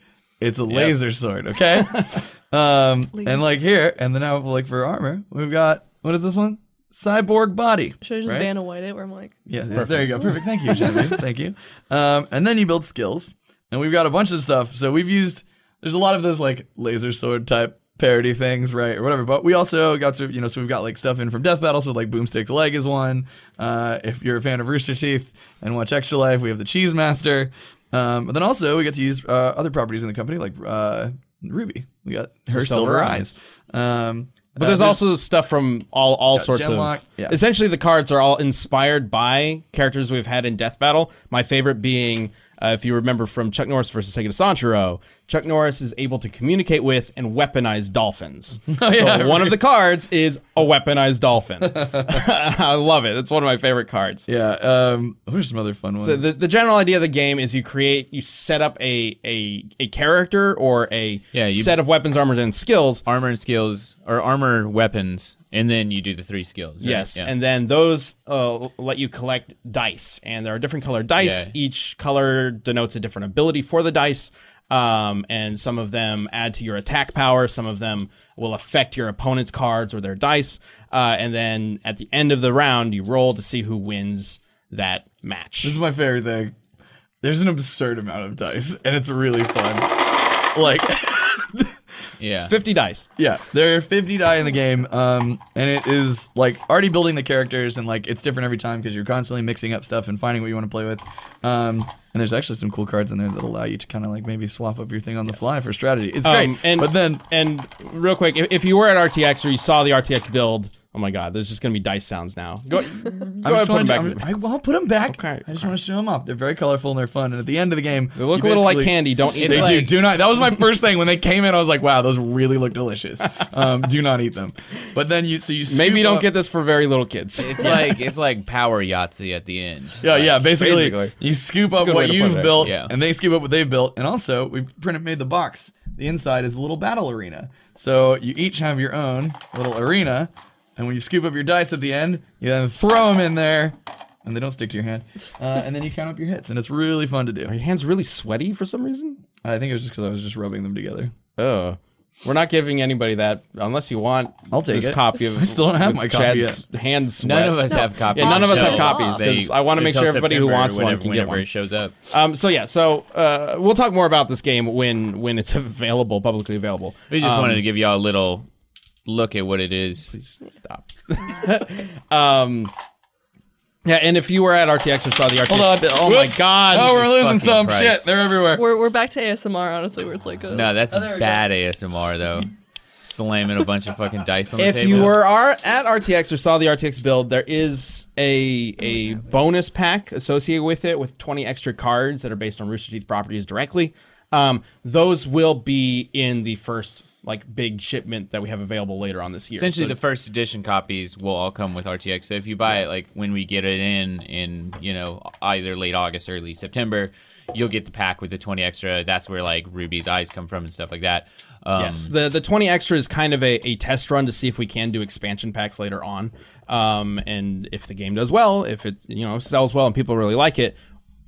[SPEAKER 4] It's a laser sword, okay? um, and like here, and then now like for armor, we've got what is this one? Cyborg body.
[SPEAKER 2] Should I just
[SPEAKER 4] right?
[SPEAKER 2] Vanna White it? Where I'm like,
[SPEAKER 4] Yeah, yes, there you go. Perfect. Thank you, Genevieve. Thank you. Um, and then you build skills, and we've got a bunch of stuff. So we've used. There's a lot of those like laser sword type parody things, right, or whatever. But we also got to, you know, so we've got like stuff in from Death Battle. So like Boomstick's leg is one. Uh, if you're a fan of Rooster Teeth and watch Extra Life, we have the Cheese Master. Um, but then also we get to use uh, other properties in the company like uh, Ruby. We got her, silver,
[SPEAKER 1] Silver
[SPEAKER 4] eyes. Um,
[SPEAKER 1] But there's also stuff from all all sorts
[SPEAKER 4] Genlock,
[SPEAKER 1] of.
[SPEAKER 4] yeah.
[SPEAKER 1] Essentially, the cards are all inspired by characters we've had in Death Battle. My favorite being, uh, if you remember from Chuck Norris versus Segata Sanshiro, Chuck Norris is able to communicate with and weaponize dolphins.
[SPEAKER 4] Oh, yeah,
[SPEAKER 1] so one of the cards is a weaponized dolphin. I love it. It's one of my favorite cards.
[SPEAKER 4] yeah. Um, what are some other fun ones?
[SPEAKER 1] So the, the general idea of the game is you create, you set up a a, a character or a
[SPEAKER 3] Yeah, you-
[SPEAKER 1] set of weapons, armor, and skills
[SPEAKER 3] Armor and skills or armor weapons, and then you do the three skills. right?
[SPEAKER 1] Yes,
[SPEAKER 3] Yeah.
[SPEAKER 1] and then those uh, let you collect dice, and there are different colored dice.
[SPEAKER 3] Yeah.
[SPEAKER 1] Each color denotes a different ability for the dice, um, and some of them add to your attack power. Some of them will affect your opponent's cards or their dice, uh, and then at the end of the round, you roll to see who wins that match.
[SPEAKER 4] This is my favorite thing. There's an absurd amount of dice, and it's really fun. Like,
[SPEAKER 3] yeah.
[SPEAKER 1] Fifty dice.
[SPEAKER 4] yeah, there are 50 die in the game, um, and it is like already building the characters, and like it's different every time because you're constantly mixing up stuff and finding what you want to play with. Um, and there's actually some cool cards in there that allow you to kind of like maybe swap up your thing on the fly for strategy. It's great.
[SPEAKER 1] Um, and
[SPEAKER 4] but then
[SPEAKER 1] and real quick, if, if you were at RTX or you saw the RTX build, oh my god, there's just gonna be dice sounds now. Go, go
[SPEAKER 4] I
[SPEAKER 1] ahead,
[SPEAKER 4] just
[SPEAKER 1] put them
[SPEAKER 4] wanted-
[SPEAKER 1] back.
[SPEAKER 4] I'm- I, will put them back.
[SPEAKER 1] Okay,
[SPEAKER 4] I just want to show them off. They're very colorful and they're fun. And at the end of the game,
[SPEAKER 1] They look a little like candy. Don't eat
[SPEAKER 4] They
[SPEAKER 1] them.
[SPEAKER 4] do. Do not. That was my first thing when they came in. I was like, "Wow, those really look delicious." Um, do not eat them. But then you, so you
[SPEAKER 1] Maybe you don't
[SPEAKER 4] up-
[SPEAKER 1] get this for very little kids.
[SPEAKER 3] It's like it's like power Yahtzee at the end.
[SPEAKER 4] Yeah, yeah. Basically,
[SPEAKER 1] basically.
[SPEAKER 4] you scoop up what you've built,
[SPEAKER 3] Yeah.
[SPEAKER 4] and they scoop up what they've built. And also, we printed made the box. The inside is a little battle arena. So you each have your own little arena, and when you scoop up your dice at the end, you then throw them in there, and they don't stick to your hand. Uh, and then you count up your hits, and it's really fun to do.
[SPEAKER 1] Are your hands really sweaty for some reason?
[SPEAKER 4] I think it was just because I was just rubbing them together.
[SPEAKER 1] Oh. We're not giving anybody that unless you want
[SPEAKER 4] I'll take
[SPEAKER 1] this
[SPEAKER 4] it.
[SPEAKER 1] copy of
[SPEAKER 4] I still don't have my copy
[SPEAKER 1] Chad's hand sweat.
[SPEAKER 3] None of us have copies.
[SPEAKER 1] Yeah, none of us have copies,
[SPEAKER 3] they-
[SPEAKER 1] 'cause I wanna make sure everybody who
[SPEAKER 3] September,
[SPEAKER 1] wants one
[SPEAKER 3] whenever-
[SPEAKER 1] can get
[SPEAKER 3] whenever
[SPEAKER 1] one.
[SPEAKER 3] it shows up.
[SPEAKER 1] Um so yeah, so uh, we'll talk more about this game when when it's available, publicly available.
[SPEAKER 3] We just
[SPEAKER 1] Um,
[SPEAKER 3] wanted to give y'all a little look at what it is.
[SPEAKER 1] Please stop. um yeah, and if you were at RTX or saw the RTX,
[SPEAKER 4] Hold on.
[SPEAKER 1] oh my god,
[SPEAKER 4] Oh, we're losing some
[SPEAKER 1] Christ.
[SPEAKER 4] shit. They're everywhere.
[SPEAKER 2] we're we're back to ASMR honestly, where it's like a
[SPEAKER 3] No, that's
[SPEAKER 4] Oh, there we go.
[SPEAKER 3] bad ASMR though. Slamming a bunch of fucking dice on the
[SPEAKER 1] if
[SPEAKER 3] table.
[SPEAKER 1] you were are at RTX or saw the RTX build, there is a a bonus pack associated with it with 20 extra cards that are based on Rooster Teeth properties directly. Um, those will be in the first like big shipment that we have available later on this year.
[SPEAKER 3] Essentially,
[SPEAKER 1] So-
[SPEAKER 3] the first edition copies will all come with RTX. So if you buy it like when we get it in in you know either late August, early September, you'll get the pack with the 20 extra. That's where like Ruby's eyes come from and stuff like that. Um,
[SPEAKER 1] Yes, the the twenty extra is kind of a, a test run to see if we can do expansion packs later on, um, and if the game does well, if it you know sells well and people really like it,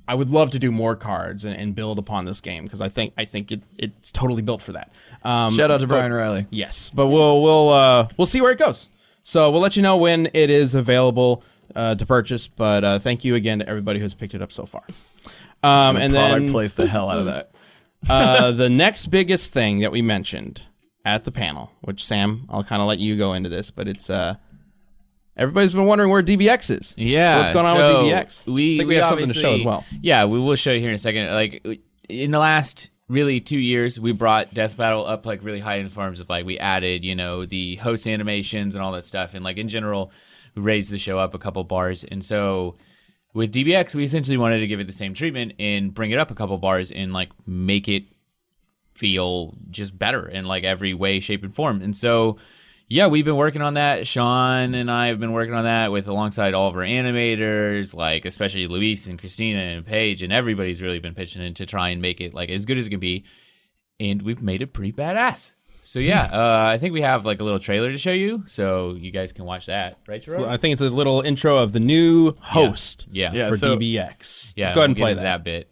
[SPEAKER 1] I would love to do more cards and, and build upon this game because I think I think it, it's totally built for that. Um,
[SPEAKER 4] Shout out to
[SPEAKER 1] but-
[SPEAKER 4] Brian Riley.
[SPEAKER 1] Yes, but we'll we'll uh, we'll see where it goes. So we'll let you know when it is available uh, to purchase. But uh, thank you again to everybody who's picked it up so far. Um, and then
[SPEAKER 4] place the hell out of that.
[SPEAKER 1] uh, the next biggest thing that we mentioned at the panel, which Sam, I'll kind of let you go into this, but it's uh, everybody's been wondering where DBX is.
[SPEAKER 3] Yeah.
[SPEAKER 1] so what's going on
[SPEAKER 3] so
[SPEAKER 1] with DBX?
[SPEAKER 3] We,
[SPEAKER 1] I think we, have something to show as well.
[SPEAKER 3] Yeah, we will show you here in a second. Like in the last really two years, we brought Death Battle up like really high in forms of like we added, you know, the host animations and all that stuff, and like in general, we raised the show up a couple bars. And so with DBX, we essentially wanted to give it the same treatment and bring it up a couple bars and like make it feel just better in like every way, shape, and form. And so, yeah, we've been working on that. Sean and I have been working on that with alongside all of our animators, like especially Luis and Christina and Paige, and everybody's really been pitching in to try and make it like as good as it can be. And we've made it pretty badass. So yeah, uh, I think we have like a little trailer to show you, so you guys can watch that, right, Jerome?
[SPEAKER 1] So I think it's a little intro of the new host
[SPEAKER 3] yeah,
[SPEAKER 4] Yeah,
[SPEAKER 1] for
[SPEAKER 4] so-
[SPEAKER 1] DBX.
[SPEAKER 3] yeah.
[SPEAKER 1] Let's go ahead and
[SPEAKER 3] we'll
[SPEAKER 1] play that.
[SPEAKER 3] that bit.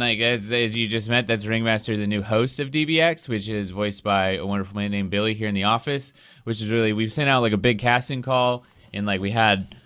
[SPEAKER 3] Like as as you just met, that's Ringmaster, the new host of DBX, which is voiced by a wonderful man named Billy here in the office. Which is really we've sent out like a big casting call, and like we had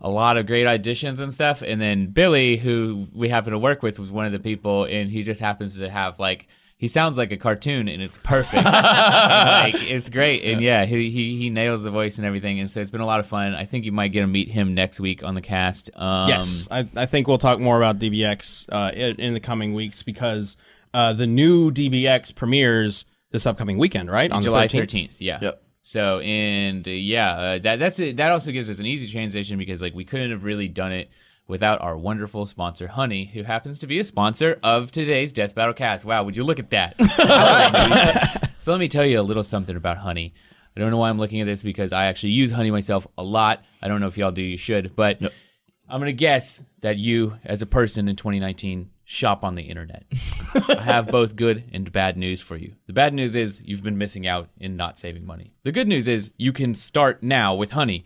[SPEAKER 3] a lot of great auditions and stuff. And then Billy, who we happen to work with, was one of the people, and he just happens to have like he sounds like a cartoon, and it's perfect. like it's great, and yeah, he, he he nails the voice and everything, and so it's been a lot of fun. I think you might get to meet him next week on the cast. Um,
[SPEAKER 1] yes, I, I think we'll talk more about DBX uh, in, in the coming weeks because uh, the new DBX premieres this upcoming weekend, right? On
[SPEAKER 3] July
[SPEAKER 1] the 13th.
[SPEAKER 3] thirteenth. Yeah.
[SPEAKER 4] Yep.
[SPEAKER 3] So and uh, yeah, uh, that that's it. That also gives us an easy transition because like we couldn't have really done it without our wonderful sponsor Honey, who happens to be a sponsor of today's Death Battle Cast. Wow, would you look at that? so let me tell you a little something about Honey. I don't know why I'm looking at this because I actually use Honey myself a lot. I don't know if y'all do. You should, but. I'm gonna guess that you, as a person in 2019, shop on the internet. I have both good and bad news for you. The bad news is you've been missing out in not saving money. The good news is you can start now with Honey.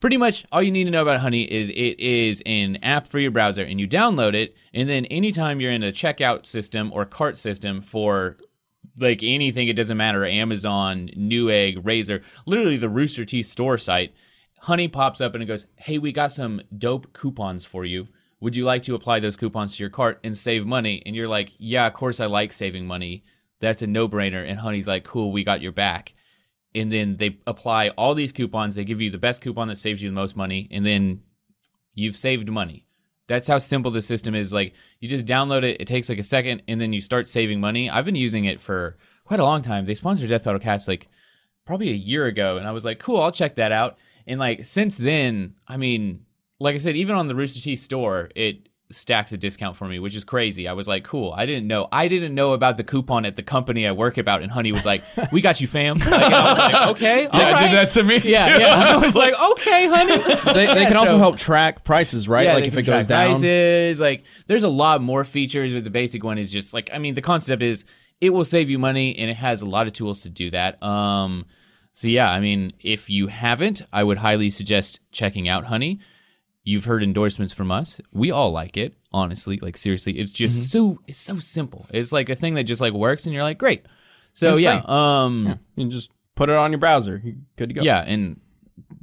[SPEAKER 3] Pretty much all you need to know about Honey is it is an app for your browser and you download it, and then anytime you're in a checkout system or cart system for like anything, it doesn't matter Amazon, Newegg, Razer, literally the Rooster Teeth store site. Honey pops up and it goes, Hey, we got some dope coupons for you. Would you like to apply those coupons to your cart and save money? And you're like, Yeah, of course I like saving money. That's a no brainer. And Honey's like, Cool, we got your back. And then they apply all these coupons. They give you the best coupon that saves you the most money. And then you've saved money. That's how simple the system is. Like you just download it, it takes like a second, and then you start saving money. I've been using it for quite a long time. They sponsored Death Battle Cast like probably a year ago, and I was like, cool, I'll check that out. And like since then, I mean, like I said, even on the Rooster Teeth store, it stacks a discount for me, which is crazy. I was like, cool. I didn't know. I didn't know about the coupon at the company I work about, and Honey was like, "We got you, fam." Like, and I was like, "Okay,
[SPEAKER 4] Yeah,
[SPEAKER 3] right."
[SPEAKER 4] did that to me.
[SPEAKER 3] Yeah,
[SPEAKER 4] too.
[SPEAKER 3] yeah. I was like, "Okay, honey."
[SPEAKER 1] They, they can also
[SPEAKER 3] So-
[SPEAKER 1] help track prices, right?
[SPEAKER 3] Yeah,
[SPEAKER 1] like
[SPEAKER 3] they
[SPEAKER 1] if
[SPEAKER 3] can
[SPEAKER 1] it goes
[SPEAKER 3] track
[SPEAKER 1] down.
[SPEAKER 3] prices, like there's a lot more features. But the basic one is just like I mean, the concept is it will save you money, and it has a lot of tools to do that. Um, so yeah, I mean, if you haven't, I would highly suggest checking out Honey. You've heard endorsements from us. We all like it, honestly. Like seriously, it's just
[SPEAKER 1] Mm-hmm.
[SPEAKER 3] so it's so simple. It's like a thing that just like works, and you're like, great. So
[SPEAKER 1] It's
[SPEAKER 3] yeah,
[SPEAKER 1] free.
[SPEAKER 3] um,
[SPEAKER 1] You just put it on your browser. You're good to go.
[SPEAKER 3] yeah, and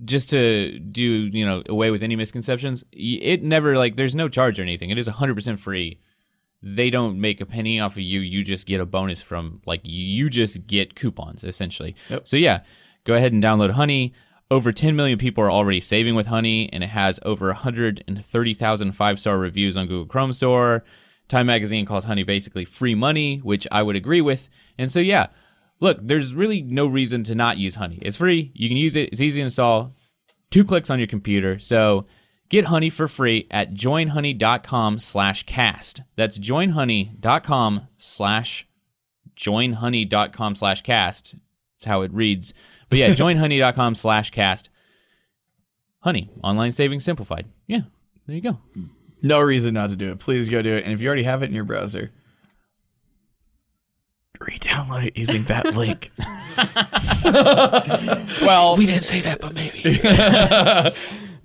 [SPEAKER 3] just to do you know away with any misconceptions, it never like there's no charge or anything. It is 100 percent free they don't make a penny off of you. You just get a bonus from like you, you just get coupons essentially. So yeah, go ahead and download Honey. Over 10 million people are already saving with Honey, and it has over 130,000 five star reviews on Google Chrome Store. Time Magazine calls Honey basically free money, which I would agree with. And so, yeah, look, there's really no reason to not use Honey. It's free. You can use it. It's easy to install. Two clicks on your computer. So get Honey for free at joinhoney.com slash cast. That's joinhoney.com slash joinhoney.com slash cast. That's how it reads. But yeah, joinhoney.com slash cast. Honey, online savings simplified. Yeah, there you go.
[SPEAKER 4] No reason not to do it. Please go do it. And if you already have it in your browser, re-download it using that link.
[SPEAKER 1] Well, we
[SPEAKER 3] didn't say that, but maybe.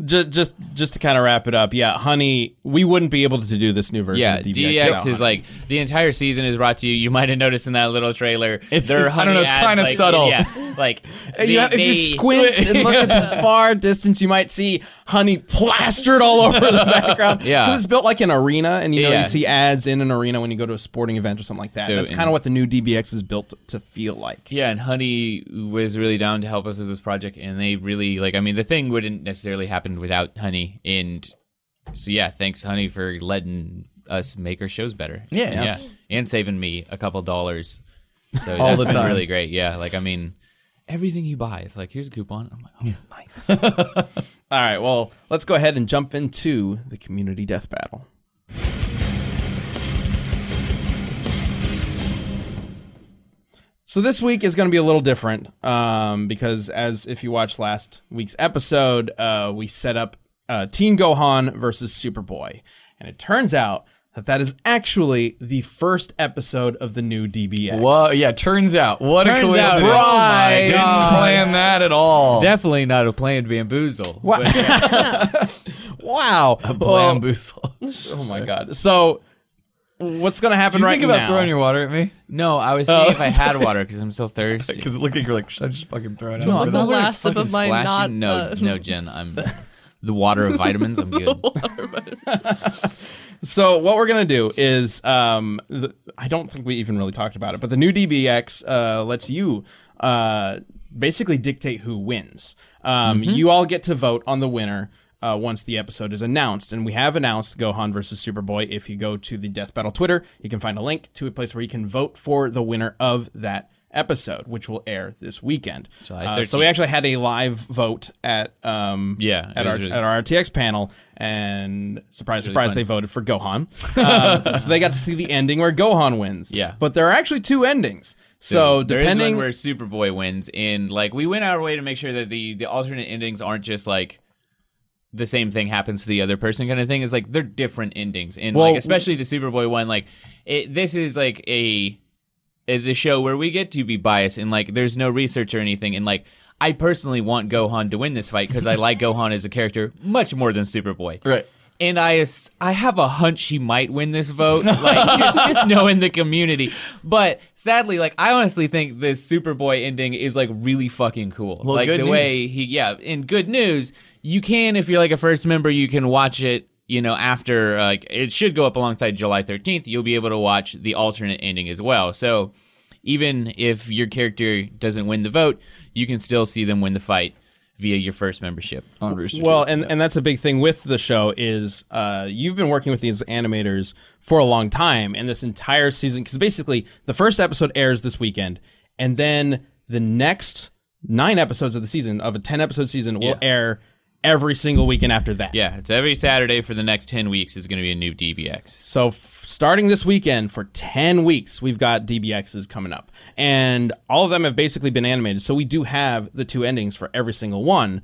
[SPEAKER 1] Just just just to kind of wrap it up, yeah, Honey, we wouldn't be able to do this new version.
[SPEAKER 3] Yeah,
[SPEAKER 1] of DBX,
[SPEAKER 3] DBX is like the entire season is brought to you. You might have noticed in that little trailer.
[SPEAKER 4] It's-
[SPEAKER 3] there are
[SPEAKER 4] I don't know, it's kinda
[SPEAKER 3] like,
[SPEAKER 4] subtle.
[SPEAKER 3] Yeah, like
[SPEAKER 1] you
[SPEAKER 3] they-
[SPEAKER 1] have- if you squint and look at the far distance, you might see honey plastered all over the background.
[SPEAKER 3] Yeah.
[SPEAKER 1] it's built like an arena, and you know
[SPEAKER 3] Yeah.
[SPEAKER 1] you see ads in an arena when you go to a sporting event or something like that.
[SPEAKER 3] So
[SPEAKER 1] That's kind of what the new DBX is built to feel like.
[SPEAKER 3] Yeah, and Honey was really down to help us with this project, and they really like. I mean, the thing wouldn't necessarily happen without Honey, and so yeah, thanks Honey for letting us make our shows better.
[SPEAKER 4] Yeah.
[SPEAKER 3] yeah, and saving me a couple dollars. So
[SPEAKER 4] All
[SPEAKER 3] that's
[SPEAKER 4] the
[SPEAKER 3] been
[SPEAKER 4] time.
[SPEAKER 3] really great. Yeah, like I mean, everything you buy, it's like here's a coupon. I'm like, oh, nice.
[SPEAKER 1] All right, well, let's go ahead and jump into the community death battle. So this week is going to be a little different um, because, as if you watched last week's episode, uh, we set up uh, Teen Gohan versus Superboy, and it turns out that that is actually the first episode of the new DBX.
[SPEAKER 4] Whoa, yeah, turns out. What
[SPEAKER 3] Turns
[SPEAKER 4] a coincidence.
[SPEAKER 3] out, oh my
[SPEAKER 4] Didn't plan that at all.
[SPEAKER 3] Definitely not a planned bamboozle.
[SPEAKER 1] Wow!
[SPEAKER 3] But-
[SPEAKER 1] wow! Well,
[SPEAKER 4] Bamboozle.
[SPEAKER 1] oh my god! So, what's going to happen
[SPEAKER 4] Did you
[SPEAKER 1] right
[SPEAKER 4] think about
[SPEAKER 1] now?
[SPEAKER 4] throwing your water at me?
[SPEAKER 3] no, I was seeing if I had water because I'm so thirsty.
[SPEAKER 4] Because look at you're like, should I just fucking throw it out?
[SPEAKER 3] No,
[SPEAKER 2] Like
[SPEAKER 3] I'm
[SPEAKER 2] the
[SPEAKER 3] not gonna
[SPEAKER 2] last sip of my
[SPEAKER 3] splash
[SPEAKER 2] not,
[SPEAKER 3] you. No,
[SPEAKER 2] uh,
[SPEAKER 3] no, Jen. I'm the water of vitamins. I'm good.
[SPEAKER 1] So what we're gonna do is, um, the, I don't think we even really talked about it, but the new DBX uh, lets you uh, basically dictate who wins. Um, You all get to vote on the winner. Uh, once the episode is announced, and we have announced Gohan versus Superboy. If you go to the Death Battle Twitter, you can find a link to a place where you can vote for the winner of that episode, which will air this weekend. Uh, so we actually had a live vote at um,
[SPEAKER 3] Yeah,
[SPEAKER 1] at our
[SPEAKER 3] really-
[SPEAKER 1] at our RTX panel, and surprise,
[SPEAKER 3] really
[SPEAKER 1] surprise,
[SPEAKER 3] fun.
[SPEAKER 1] they voted for Gohan. Um, so they got to see the ending where Gohan wins.
[SPEAKER 3] Yeah.
[SPEAKER 1] but there are actually two endings. So
[SPEAKER 3] there is
[SPEAKER 1] depending,
[SPEAKER 3] where Superboy wins, and like we went our way to make sure that the the alternate endings aren't just like the same thing happens to the other person kind of thing. Is like they're different endings, and
[SPEAKER 1] Well-
[SPEAKER 3] like especially the Superboy one, like it, this is like a, a the show where we get to be biased, and like there's no research or anything, and like. I personally want Gohan to win this fight because I like Gohan as a character much more than Superboy.
[SPEAKER 4] Right.
[SPEAKER 3] and I I have a hunch he might win this vote, like just, just knowing the community. But sadly, like I honestly think this Superboy ending is like really fucking cool.
[SPEAKER 4] Well,
[SPEAKER 3] like the way he, yeah. In good news, you can if you're like a first member, you can watch it. You know, after like it should go up alongside July 13th, you'll be able to watch the alternate ending as well. So even if your character doesn't win the vote, you can still see them win the fight via your first membership.
[SPEAKER 4] On Rooster
[SPEAKER 1] well, and and that's a big thing with the show is uh, you've been working with these animators for a long time, and this entire season because basically the first episode airs this weekend, and then the next nine episodes of the season of a ten episode season will
[SPEAKER 3] Yeah.
[SPEAKER 1] air every single weekend after that.
[SPEAKER 3] Yeah, it's every Saturday for the next 10 weeks is going to be a new DBX.
[SPEAKER 1] So f- starting this weekend for 10 weeks, we've got DBXs coming up. And all of them have basically been animated. So we do have the two endings for every single one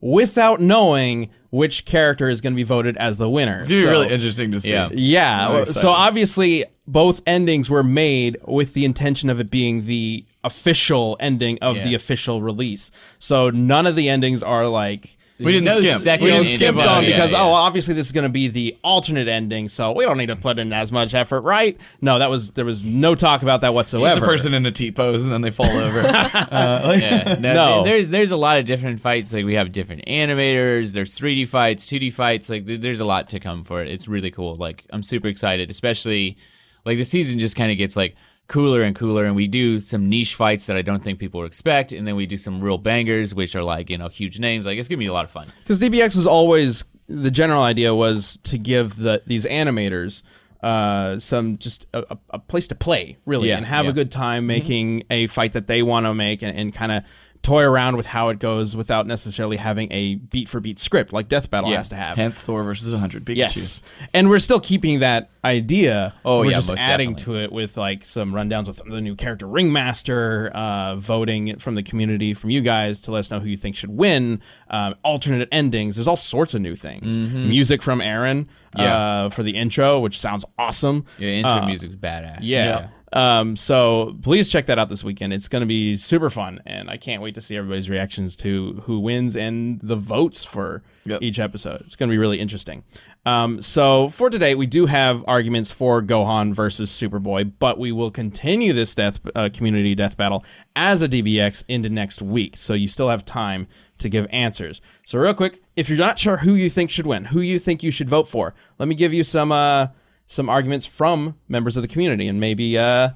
[SPEAKER 1] without knowing which character is going to be voted as the winner.
[SPEAKER 4] It's gonna be
[SPEAKER 1] So-
[SPEAKER 4] really interesting to see.
[SPEAKER 3] Yeah.
[SPEAKER 1] Yeah.
[SPEAKER 4] I'm
[SPEAKER 1] well,
[SPEAKER 4] excited.
[SPEAKER 1] So obviously both endings were made with the intention of it being the official ending of
[SPEAKER 3] Yeah.
[SPEAKER 1] the official release. So none of the endings are like
[SPEAKER 4] We didn't
[SPEAKER 3] no
[SPEAKER 4] skip.
[SPEAKER 3] second
[SPEAKER 4] We didn't
[SPEAKER 3] ending.
[SPEAKER 4] skip
[SPEAKER 1] skipped on
[SPEAKER 4] yeah,
[SPEAKER 1] because
[SPEAKER 4] yeah.
[SPEAKER 1] oh obviously this is going to be the alternate ending so we don't need to put in as much effort right no that was there was no talk about that
[SPEAKER 4] It's
[SPEAKER 1] whatsoever
[SPEAKER 4] just a person in a T pose and then they fall over. uh, like-
[SPEAKER 3] Yeah, no,
[SPEAKER 1] No.
[SPEAKER 3] There's there's a lot of different fights. Like we have different animators. There's 3D fights, 2D fights. Like there's a lot to come for it. It's really cool. Like I'm super excited, especially like the season just kind of gets like cooler and cooler, and we do some niche fights that I don't think people would expect, and then we do some real bangers, which are like you know huge names. Like it's gonna be a lot of fun.
[SPEAKER 1] because DBX was always the general idea was to give the these animators uh, some just a, a- place to play really
[SPEAKER 3] Yeah,
[SPEAKER 1] and have
[SPEAKER 3] yeah.
[SPEAKER 1] a good time making a fight that they want to make and, and kind of toy around with how it goes without necessarily having a beat for beat script like Death Battle
[SPEAKER 3] Yeah.
[SPEAKER 1] has to have.
[SPEAKER 4] Hence Thor versus 100 Pikachu.
[SPEAKER 1] Yes, and we're still keeping that idea.
[SPEAKER 3] Oh,
[SPEAKER 1] we're
[SPEAKER 3] yeah,
[SPEAKER 1] just adding
[SPEAKER 3] definitely.
[SPEAKER 1] to it with like some rundowns with the new character Ringmaster, uh, voting from the community from you guys to let us know who you think should win. Um, alternate endings. There's all sorts of new things. Music from Aaron
[SPEAKER 3] Mm-hmm. Yeah.
[SPEAKER 1] uh, for the intro, which sounds awesome.
[SPEAKER 3] Your intro
[SPEAKER 1] Uh,
[SPEAKER 3] music's badass.
[SPEAKER 1] Yeah. Um, so please check that out this weekend. It's going to be super fun, and I can't wait to see everybody's reactions to who wins and the votes for
[SPEAKER 4] Yep.
[SPEAKER 1] each episode. It's going to be really interesting. Um, so for today, we do have arguments for Gohan versus Superboy, but we will continue this death uh, community death battle as a DBX into next week. So you still have time to give answers. So real quick, if you're not sure who you think should win, who you think you should vote for, let me give you some uh, some arguments from members of the community, and maybe uh,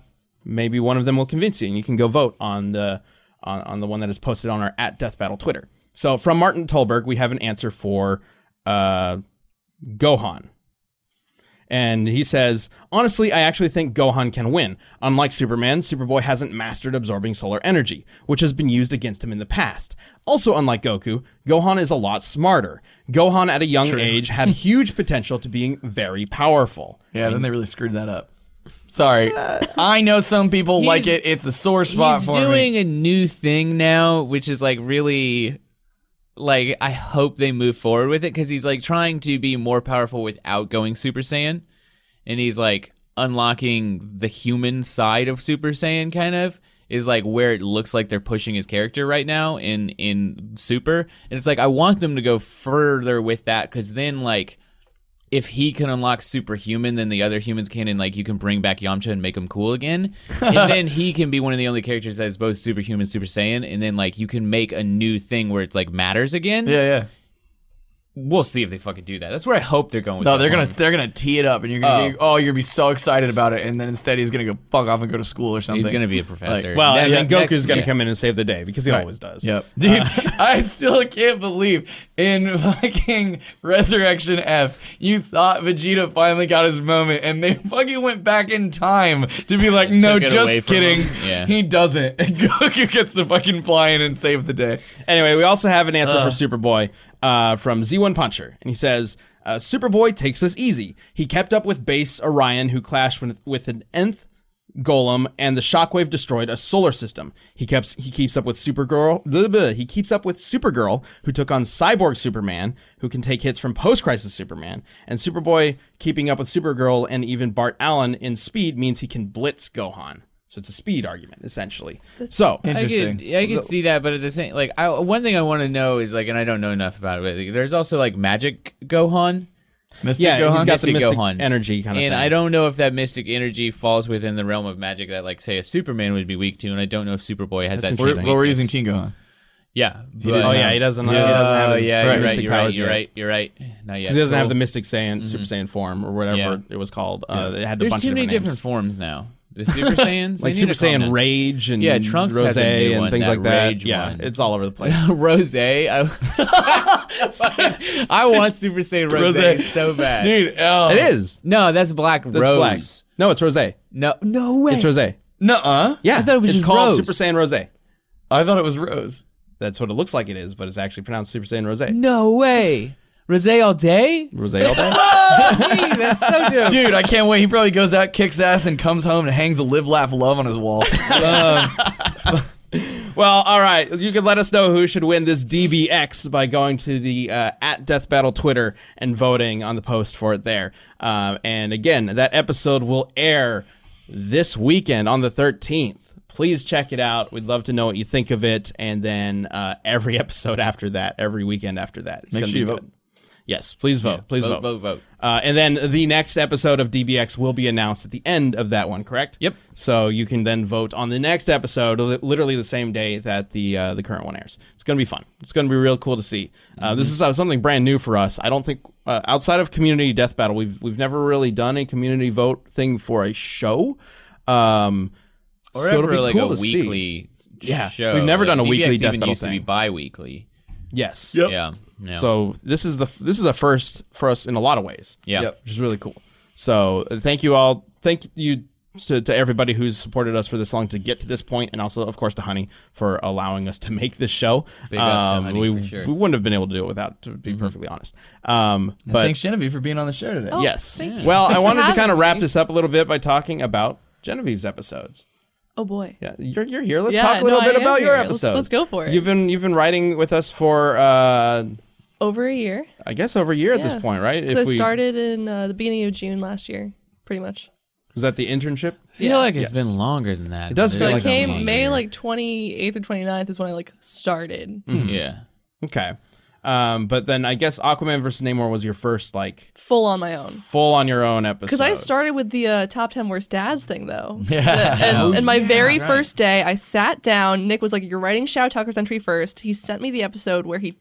[SPEAKER 1] maybe one of them will convince you, and you can go vote on the on, on the one that is posted on our at Death Battle Twitter. So from Martin Tolberg, we have an answer for uh, Gohan. And he says, honestly, I actually think Gohan can win. Unlike Superman, Superboy hasn't mastered absorbing solar energy, which has been used against him in the past. Also, unlike Goku, Gohan is a lot smarter. Gohan at a young age had huge potential to being very powerful.
[SPEAKER 4] Yeah, then they really screwed that up. Sorry. I know some people like it. It's a sore spot
[SPEAKER 3] He's
[SPEAKER 4] for
[SPEAKER 3] doing a new thing now, which is like really like I hope they move forward with it because he's like trying to be more powerful without going Super Saiyan, and he's like unlocking the human side of Super Saiyan. Kind of is like where it looks like they're pushing his character right now in in Super, and it's like I want them to go further with that because then like. If he can unlock superhuman, then the other humans can, and like you can bring back Yamcha and make him cool again. and then he can be one of the only characters that is both superhuman, Super Saiyan, and then like you can make a new thing where it's like matters again.
[SPEAKER 4] Yeah, yeah.
[SPEAKER 3] We'll see if they fucking do that. That's where I hope they're going. With
[SPEAKER 4] No, they're gonna
[SPEAKER 3] one.
[SPEAKER 4] they're gonna tee it up, and you're gonna
[SPEAKER 3] Oh.
[SPEAKER 4] be, oh, you're gonna be so excited about it, and then instead he's gonna go fuck off and go to school or something.
[SPEAKER 3] He's gonna be a professor.
[SPEAKER 1] Well,
[SPEAKER 3] Next-
[SPEAKER 1] and then Goku's
[SPEAKER 3] next-
[SPEAKER 1] going to
[SPEAKER 3] yeah.
[SPEAKER 1] come in and save the day because he always does.
[SPEAKER 4] Yep, dude, I still can't believe in fucking Resurrection F, you thought Vegeta finally got his moment, and they fucking went back in time to be like, no,
[SPEAKER 3] Took it away
[SPEAKER 4] just kidding.
[SPEAKER 3] Yeah.
[SPEAKER 4] he doesn't. And Goku gets to fucking fly in and save the day.
[SPEAKER 1] Anyway, we also have an answer for Superboy uh, from Z1 Puncher, and he says uh, Superboy takes this easy. He kept up with base Orion, who clashed with, with an nth golem, and the shockwave destroyed a solar system. He keeps he keeps up with Supergirl. blah, blah, He keeps up with Supergirl, who took on Cyborg Superman, who can take hits from Post Crisis Superman. And Superboy keeping up with Supergirl and even Bart Allen in speed means he can blitz Gohan. So it's a speed argument essentially. So
[SPEAKER 3] I
[SPEAKER 4] Interesting.
[SPEAKER 3] could, I could see that, but at the same, like, I, one thing I want to know is like, and I don't know enough about it. But like, there's also like Magic Gohan,
[SPEAKER 4] Mystic
[SPEAKER 1] yeah,
[SPEAKER 4] Gohan.
[SPEAKER 1] he's got the
[SPEAKER 3] Mystic
[SPEAKER 1] mystic
[SPEAKER 3] Gohan.
[SPEAKER 1] energy kind of thing.
[SPEAKER 3] and
[SPEAKER 1] thing.
[SPEAKER 3] I don't know if that mystic energy falls within the realm of magic that, like, say, a Superman would be weak to, and I don't know if Superboy has
[SPEAKER 1] That's
[SPEAKER 3] that.
[SPEAKER 4] We're, well, we're using Teen Gohan.
[SPEAKER 3] Yeah,
[SPEAKER 4] didn't
[SPEAKER 1] Oh yeah, he doesn't.
[SPEAKER 3] Oh,
[SPEAKER 1] he doesn't have his
[SPEAKER 3] yeah,
[SPEAKER 1] right,
[SPEAKER 3] you're right. You're right. You're right. You're right. Not yet.
[SPEAKER 1] Because he doesn't have the Mystic Saiyan, Super Saiyan form, or whatever
[SPEAKER 3] Yeah.
[SPEAKER 1] it was called. Uh, it had a
[SPEAKER 3] There's
[SPEAKER 1] bunch
[SPEAKER 3] too
[SPEAKER 1] of
[SPEAKER 3] many
[SPEAKER 1] different,
[SPEAKER 3] different forms now. The Super Saiyans,
[SPEAKER 1] like Super
[SPEAKER 3] need
[SPEAKER 1] Saiyan
[SPEAKER 3] down.
[SPEAKER 1] Rage and
[SPEAKER 3] Yeah, Trunks
[SPEAKER 1] Rose
[SPEAKER 3] has a new
[SPEAKER 1] and
[SPEAKER 3] one,
[SPEAKER 1] things
[SPEAKER 3] that
[SPEAKER 1] like that.
[SPEAKER 3] Rage
[SPEAKER 1] yeah,
[SPEAKER 3] one.
[SPEAKER 1] it's all over the place.
[SPEAKER 3] Rose. I, I want Super Saiyan Rose,
[SPEAKER 4] Rosé.
[SPEAKER 3] so bad.
[SPEAKER 4] Dude, oh.
[SPEAKER 1] it is.
[SPEAKER 3] No, that's Black
[SPEAKER 1] That's
[SPEAKER 3] Rose.
[SPEAKER 1] black. No, it's Rose.
[SPEAKER 3] No, no way.
[SPEAKER 1] It's Rose.
[SPEAKER 4] Nuh-uh.
[SPEAKER 1] Yeah,
[SPEAKER 3] I thought it was
[SPEAKER 1] it's
[SPEAKER 3] just
[SPEAKER 1] called
[SPEAKER 3] Rose.
[SPEAKER 1] Super Saiyan Rose.
[SPEAKER 4] I thought it was Rose.
[SPEAKER 1] That's what it looks like it is, but it's actually pronounced Super Saiyan Rose.
[SPEAKER 3] No way. Rose all day?
[SPEAKER 1] Rose all day.
[SPEAKER 3] Hey, that's so dope.
[SPEAKER 4] Dude, I can't wait. He probably goes out, kicks ass, then comes home and hangs a live, laugh, love on his wall. Um,
[SPEAKER 1] Well, all right. You can let us know who should win this DBX by going to the uh, at Death Battle Twitter and voting on the post for it there. Um, and again, that episode will air this weekend on the 13th. please check it out. We'd love to know what you think of it. And then uh, every episode after that, every weekend after that, it's
[SPEAKER 4] Make
[SPEAKER 1] going to
[SPEAKER 4] sure
[SPEAKER 1] be
[SPEAKER 4] you
[SPEAKER 1] good.
[SPEAKER 4] vote.
[SPEAKER 1] Yes, please vote. please
[SPEAKER 3] vote,
[SPEAKER 1] vote.
[SPEAKER 3] vote, vote.
[SPEAKER 1] Uh, and then the next episode of DBX will be announced at the end of that one, correct?
[SPEAKER 3] Yep.
[SPEAKER 1] So you can then vote on the next episode, li- literally the same day that the uh, the current one airs. It's going to be fun. It's going to be real cool to see. Uh, This is uh, something brand new for us. I don't think uh, outside of community death battle, we've we've never really done a community vote thing for a show. Um,
[SPEAKER 3] Or
[SPEAKER 1] so it'll
[SPEAKER 3] ever
[SPEAKER 1] be
[SPEAKER 3] like
[SPEAKER 1] cool
[SPEAKER 3] a
[SPEAKER 1] to see.
[SPEAKER 3] weekly
[SPEAKER 1] Yeah,
[SPEAKER 3] show.
[SPEAKER 1] we've never
[SPEAKER 3] Like,
[SPEAKER 1] done a
[SPEAKER 3] DBX
[SPEAKER 1] weekly death
[SPEAKER 3] even
[SPEAKER 1] battle
[SPEAKER 3] used to be
[SPEAKER 1] thing.
[SPEAKER 3] bi-weekly.
[SPEAKER 1] Yes.
[SPEAKER 3] Yeah. Yeah.
[SPEAKER 1] So this is the this is a first for us in a lot of ways.
[SPEAKER 3] yeah.
[SPEAKER 4] Yep.
[SPEAKER 1] which is really cool. So uh, thank you all. Thank you to, to everybody who's supported us for this long to get to this point, and also of course to Honey for allowing us to make this show. Um,
[SPEAKER 3] Big ups Honey,
[SPEAKER 1] we
[SPEAKER 3] sure.
[SPEAKER 1] we wouldn't have been able to do it without, to be perfectly honest. Um, but
[SPEAKER 4] Thanks, Genevieve, for being on the show today.
[SPEAKER 2] Oh,
[SPEAKER 1] yes,
[SPEAKER 2] thank you.
[SPEAKER 1] well, I wanted to kind of wrap this up a little bit by talking about Genevieve's episodes.
[SPEAKER 2] Oh boy.
[SPEAKER 1] Yeah, you're, you're here. Let's
[SPEAKER 2] Yeah,
[SPEAKER 1] talk a little
[SPEAKER 2] no,
[SPEAKER 1] bit
[SPEAKER 2] I
[SPEAKER 1] about your
[SPEAKER 2] here. Let's- let's go for it.
[SPEAKER 1] You've been you've been writing with us for uh,
[SPEAKER 2] Over a year.
[SPEAKER 1] I guess over a year at this point, right?
[SPEAKER 2] So I started in uh, the beginning of June last year, pretty much.
[SPEAKER 1] was that the internship?
[SPEAKER 3] I feel
[SPEAKER 2] Yeah.
[SPEAKER 3] like it's
[SPEAKER 1] Yes.
[SPEAKER 3] been longer than that.
[SPEAKER 1] It does feel
[SPEAKER 2] So
[SPEAKER 1] like
[SPEAKER 2] it came. May like 28th or 29th is when I like started.
[SPEAKER 3] Yeah.
[SPEAKER 1] Okay. Um, but then I guess Aquaman versus Namor was your first like
[SPEAKER 2] Full on my own.
[SPEAKER 1] full on your own episode.
[SPEAKER 2] Because I started with the uh, top 10 worst dads thing, though.
[SPEAKER 4] Yeah.
[SPEAKER 2] And, and my very
[SPEAKER 3] right.
[SPEAKER 2] first day, I sat down. Nick was like, You're writing Shou Tucker's entry first. He sent me the episode where he,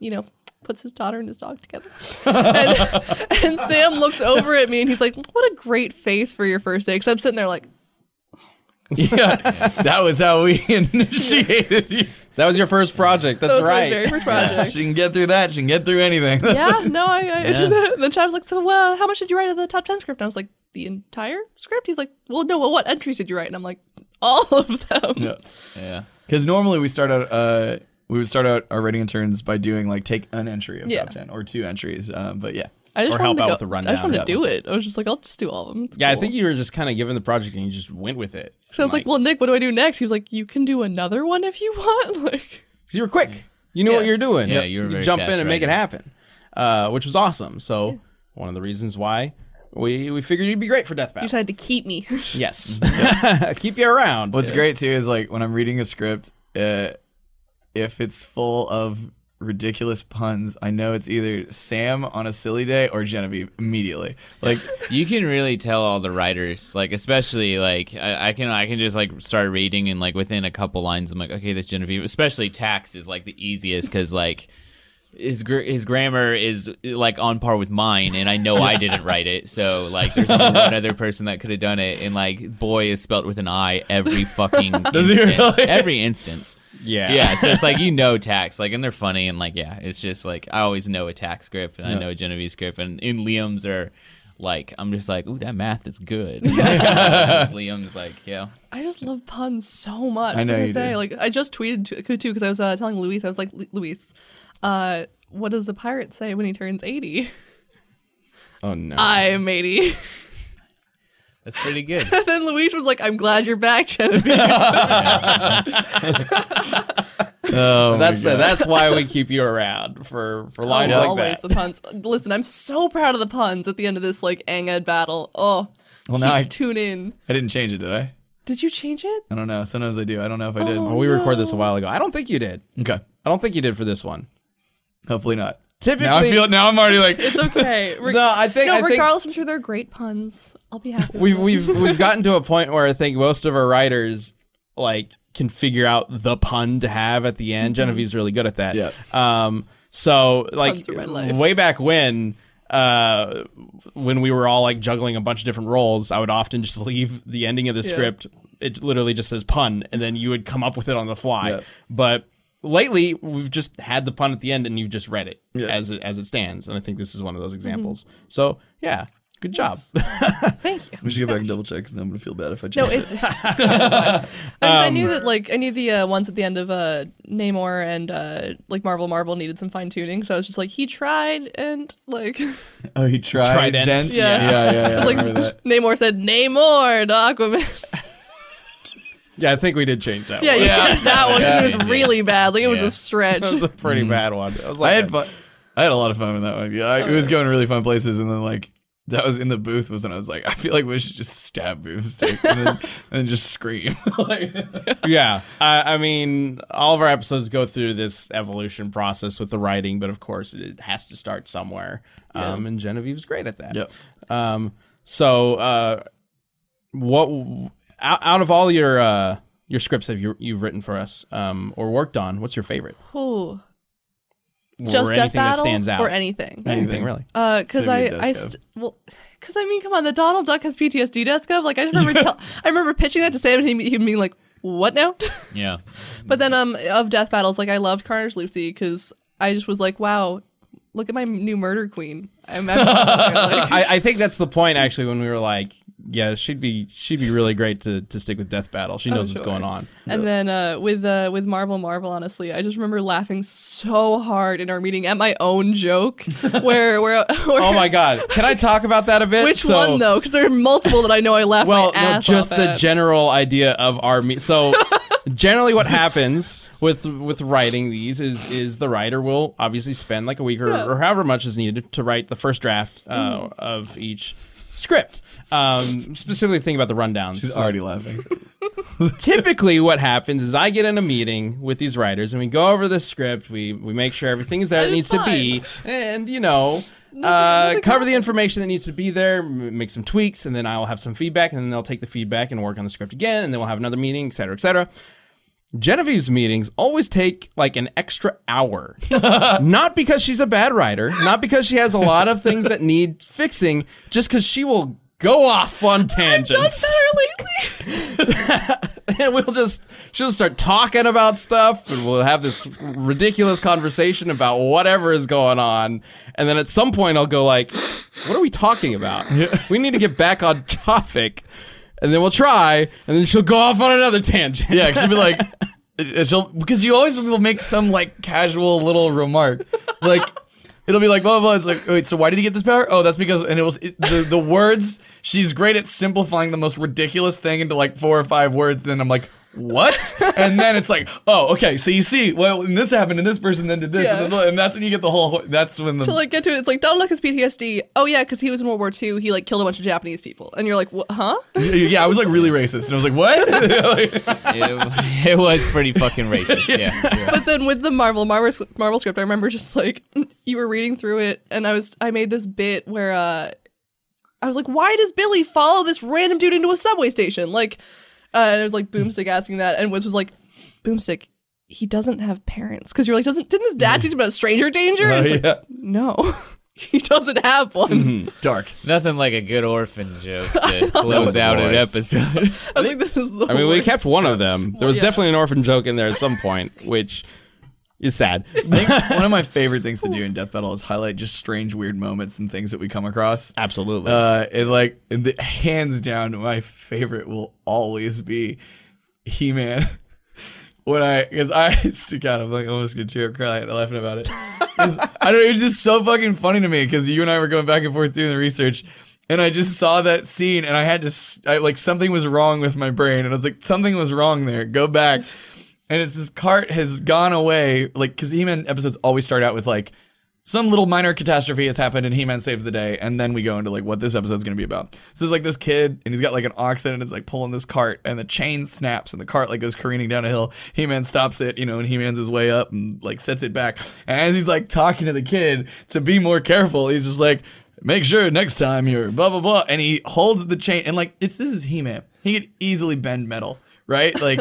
[SPEAKER 2] you know, puts his daughter and his dog together. and, and Sam looks over at me and he's like, What a great face for your first day. Because I'm sitting there like,
[SPEAKER 4] yeah. That was how we initiated you.
[SPEAKER 1] That was your first project. That's
[SPEAKER 2] That was
[SPEAKER 1] right.
[SPEAKER 2] very first project.
[SPEAKER 4] She can get through that. She can get through anything. That's
[SPEAKER 2] yeah, no, I, I
[SPEAKER 3] Yeah.
[SPEAKER 2] did that. And then Chad was like, So, well, how much did you write of the top 10 script? And I was like, The entire script? He's like, Well, no, well, what entries did you write? And I'm like, All of them.
[SPEAKER 4] Yeah.
[SPEAKER 3] Yeah.
[SPEAKER 4] Because normally we start out, uh, we would start out our writing interns by doing like take an entry of
[SPEAKER 2] Yeah.
[SPEAKER 4] top ten or two entries. Um, but yeah,
[SPEAKER 2] I just
[SPEAKER 1] Or
[SPEAKER 2] wanted
[SPEAKER 1] help
[SPEAKER 2] to
[SPEAKER 1] out
[SPEAKER 2] go,
[SPEAKER 1] with the
[SPEAKER 2] I just wanted to do it. I was just like, I'll just do all of them. It's
[SPEAKER 1] yeah, I think you were just kind of given the project and you just went with it.
[SPEAKER 2] So I was like, well, Nick, what do I do next? He was like, you can do another one if you want. Like,
[SPEAKER 1] because you were quick. You knew
[SPEAKER 2] Yeah.
[SPEAKER 1] what you were doing.
[SPEAKER 3] Yeah, you were very
[SPEAKER 1] jump in and make it happen, uh, which was awesome. So one of the reasons why we we figured you'd be great for Death
[SPEAKER 2] you
[SPEAKER 1] Battle.
[SPEAKER 2] decided to keep me.
[SPEAKER 1] yes, keep you around.
[SPEAKER 4] what's great too is like when I'm reading a script, uh, if it's full of ridiculous puns, I know it's either Sam on a silly day or Genevieve immediately. Like,
[SPEAKER 3] You can really tell all the writers, like especially like I, I can I can just like start reading and like within a couple lines I'm like okay this Genevieve. Especially tax is like the easiest because like his gr- his grammar is like on par with mine and I know I didn't write it so like there's only one other person that could have done it and like boy is spelt with an I every fucking
[SPEAKER 4] Does
[SPEAKER 3] instance
[SPEAKER 4] really?
[SPEAKER 3] every instance.
[SPEAKER 1] Yeah,
[SPEAKER 3] Yeah, so it's like you know tax, like, and they're funny, and like, yeah, it's just like I always know a tax script, and I know a Genevieve script, and in Liam's are like, I'm just like, ooh, that math is good. Liam's like, yeah,
[SPEAKER 2] I just love puns so much.
[SPEAKER 4] I know you
[SPEAKER 2] say?
[SPEAKER 4] do.
[SPEAKER 2] Like, I just tweeted to too because I was uh, telling Luis, I was like, "Lu- Luis, uh, what does a pirate say when he turns 80?
[SPEAKER 1] Oh no.
[SPEAKER 2] I'm 80.
[SPEAKER 3] that's pretty good.
[SPEAKER 2] and then Luis was like, I'm glad you're back, Genevieve.
[SPEAKER 4] oh,
[SPEAKER 1] that's uh, that's why we keep you around for for lines
[SPEAKER 2] Oh,
[SPEAKER 1] like
[SPEAKER 2] always
[SPEAKER 1] that.
[SPEAKER 2] the puns. Listen, I'm so proud of the puns at the end of this like Anged battle. Oh,
[SPEAKER 4] Well, now I-
[SPEAKER 2] tune in.
[SPEAKER 4] I didn't change it, did I?
[SPEAKER 2] Did you change it?
[SPEAKER 4] I don't know. Sometimes I do. I don't know if I did.
[SPEAKER 2] Oh.
[SPEAKER 1] Well, we recorded this a while ago. I don't think you did.
[SPEAKER 4] Okay.
[SPEAKER 1] I don't think you did for this one.
[SPEAKER 4] Hopefully not.
[SPEAKER 1] Typically,
[SPEAKER 4] Now I feel. Now I'm already like.
[SPEAKER 2] It's okay. Re-
[SPEAKER 1] no. I think
[SPEAKER 2] no,
[SPEAKER 1] I think
[SPEAKER 2] regardless, I'm sure they're great puns. I'll be happy.
[SPEAKER 1] we've we've we've gotten to a point where I think most of our writers like can figure out the pun to have at the end. Genevieve's really good at that.
[SPEAKER 4] Yeah.
[SPEAKER 1] Um. So like
[SPEAKER 2] Puns are my life.
[SPEAKER 1] way back when. Uh, when we were all like juggling a bunch of different roles, I would often just leave the ending of the
[SPEAKER 2] Yeah.
[SPEAKER 1] script. It literally just says pun, and then you would come up with it on the fly.
[SPEAKER 4] Yeah.
[SPEAKER 1] But lately, we've just had the pun at the end, and you've just read it
[SPEAKER 4] Yeah.
[SPEAKER 1] as it as it stands. And I think this is one of
[SPEAKER 2] Mm-hmm.
[SPEAKER 1] those examples. So yeah, good job.
[SPEAKER 2] Thank you.
[SPEAKER 4] We should go back and double check because I'm gonna feel bad if I change.
[SPEAKER 2] No, it's. it's fine. I, I
[SPEAKER 1] Um,
[SPEAKER 2] knew that like I knew the uh, ones at the end of uh, Namor and uh, like Marvel Marvel needed some fine tuning, so I was just like he tried and like
[SPEAKER 4] Oh, he tried.
[SPEAKER 1] Trident.
[SPEAKER 4] Dent?
[SPEAKER 2] Yeah.
[SPEAKER 4] yeah, yeah. yeah, I
[SPEAKER 2] like. Namor said Namor to Aquaman.
[SPEAKER 1] Yeah, I think we did change that.
[SPEAKER 2] yeah,
[SPEAKER 1] one.
[SPEAKER 2] you
[SPEAKER 4] Yeah.
[SPEAKER 2] changed that one.
[SPEAKER 4] Yeah.
[SPEAKER 2] it was really bad. Like it was a stretch.
[SPEAKER 1] That was a pretty bad one. I was like,
[SPEAKER 4] I had fun. I had a lot of fun with that one. Yeah, I, it was going to really fun places, and then like that was in the booth was when I was like, I feel like we should just stab Boomstick and then, and just scream. like,
[SPEAKER 1] yeah, I, I mean, all of our episodes go through this evolution process with the writing, but of course, it has to start somewhere. Um, and Genevieve's great at that.
[SPEAKER 4] Yep.
[SPEAKER 1] Um, so, uh, what out, out of all your uh, your scripts that you you've written for us um, or worked on, what's your favorite?
[SPEAKER 2] Ooh.
[SPEAKER 1] Or
[SPEAKER 2] Just
[SPEAKER 1] anything
[SPEAKER 2] Death
[SPEAKER 1] that
[SPEAKER 2] Battle
[SPEAKER 1] stands out?
[SPEAKER 2] or anything?
[SPEAKER 1] Anything really?
[SPEAKER 2] Uh, because
[SPEAKER 4] gonna
[SPEAKER 2] I,
[SPEAKER 4] be a
[SPEAKER 2] I, st- well, because I mean, come on, the Donald Duck has PTSD, desk of, Like, I just remember, tell- I remember pitching that to Sam, and he, he being like, "What now?"
[SPEAKER 3] Yeah.
[SPEAKER 2] but then, um, of Death Battles, like, I loved Carnage Lucy because I just was like, "Wow, look at my new murder queen." I'm, I'm like,
[SPEAKER 1] I, I think that's the point actually when we were like, yeah, she'd be she'd be really great to, to stick with Death Battle. She knows what's
[SPEAKER 2] sure.
[SPEAKER 1] going on.
[SPEAKER 2] And then uh, with uh, with Marvel Marvel, honestly, I just remember laughing so hard in our meeting at my own joke, where where, where
[SPEAKER 1] Oh my god, can I talk about that a bit?
[SPEAKER 2] which
[SPEAKER 1] So-
[SPEAKER 2] one though? Because there are multiple that I know I laughed
[SPEAKER 1] Well,
[SPEAKER 2] my
[SPEAKER 1] no, just
[SPEAKER 2] off
[SPEAKER 1] the
[SPEAKER 2] at.
[SPEAKER 1] general idea of our me- so generally what happens with with writing these is is the writer will obviously spend like a week or,
[SPEAKER 2] Yeah.
[SPEAKER 1] or however much is needed to write the first draft uh, of each script. Um, specifically thinking about the rundowns.
[SPEAKER 4] She's already laughing.
[SPEAKER 1] typically what happens is I get in a meeting with these writers and we go over the script. We we make sure everything is there that
[SPEAKER 2] And
[SPEAKER 1] needs
[SPEAKER 2] it's
[SPEAKER 1] to be, and you know. Uh, cover the information that needs to be there, m- make some tweaks, and then I'll have some feedback, and then they'll take the feedback and work on the script again, and then we'll have another meeting, et cetera, et cetera. Genevieve's meetings always take like an extra hour. not because she's a bad writer, not because she has a lot of things that need fixing, just because she will go off on tangents I've done
[SPEAKER 2] Better lately.
[SPEAKER 1] and we'll just she'll start talking about stuff and we'll have this ridiculous conversation about whatever is going on. And then at some point i'll go like what are we talking about? We need to get back on topic and then we'll try and then she'll go off on another tangent
[SPEAKER 4] Yeah, 'cause she'll be like, she'll because you always will make some like casual little remark, like it'll be like blah blah. blah. It's like, wait, so why did he get this power? Oh, that's because and it was it, the the words. She's great at simplifying the most ridiculous thing into like four or five words. Then I'm like. What? and then it's like, oh, okay. So you see, well, and this happened, and this person then did this,
[SPEAKER 2] Yeah.
[SPEAKER 4] and, then, and that's when you get the whole. That's when the
[SPEAKER 2] to like get to it, it's like Donald Duck has PTSD. Oh yeah, because he was in World War II. He like killed a bunch of Japanese people, and you're like, what, huh?
[SPEAKER 4] yeah, I was like really racist, and I was like, what?
[SPEAKER 3] it, it was pretty fucking racist. Yeah. yeah.
[SPEAKER 2] but then with the Marvel Marvel Marvel script, I remember just like you were reading through it, and I was I made this bit where uh I was like, why does Billy follow this random dude into a subway station? Like, uh, and it was like Boomstick asking that, and Wiz was like, Boomstick. He doesn't have parents because you're like, doesn't didn't his dad teach him about stranger danger? And
[SPEAKER 4] Oh,
[SPEAKER 2] it's like, no, he doesn't have one.
[SPEAKER 4] Dark.
[SPEAKER 3] Nothing like a good orphan joke to close out an episode.
[SPEAKER 2] I was like, this is the
[SPEAKER 1] i mean we
[SPEAKER 2] worst.
[SPEAKER 1] kept one of them there was
[SPEAKER 2] yeah.
[SPEAKER 1] definitely an orphan joke in there at some point which is sad
[SPEAKER 4] one of my favorite things to do in Death Battle is highlight just strange, weird moments and things that we come across.
[SPEAKER 1] absolutely
[SPEAKER 4] Uh, and like, and the, hands down, my favorite will always be He Man. When I, because I, God, I'm like almost gonna tear up crying laughing about it. I don't. It was just so fucking funny to me because you and I were going back and forth doing the research, and I just saw that scene, and I had to, I, like, something was wrong with my brain, and I was like, something was wrong there. Go back, and it's this cart has gone away, like, because He-Man episodes always start out with like some little minor catastrophe has happened and He-Man saves the day, and then we go into like what this episode's gonna be about. So there's like this kid and he's got like an oxen and it's like pulling this cart and the chain snaps and the cart like goes careening down a hill. He-Man stops it, you know, and He-Man's his way up and like sets it back. And as he's like talking to the kid to be more careful, he's just like, make sure next time you're blah blah blah. And he holds the chain and like it's this is He-Man. He could easily bend metal. Right, like,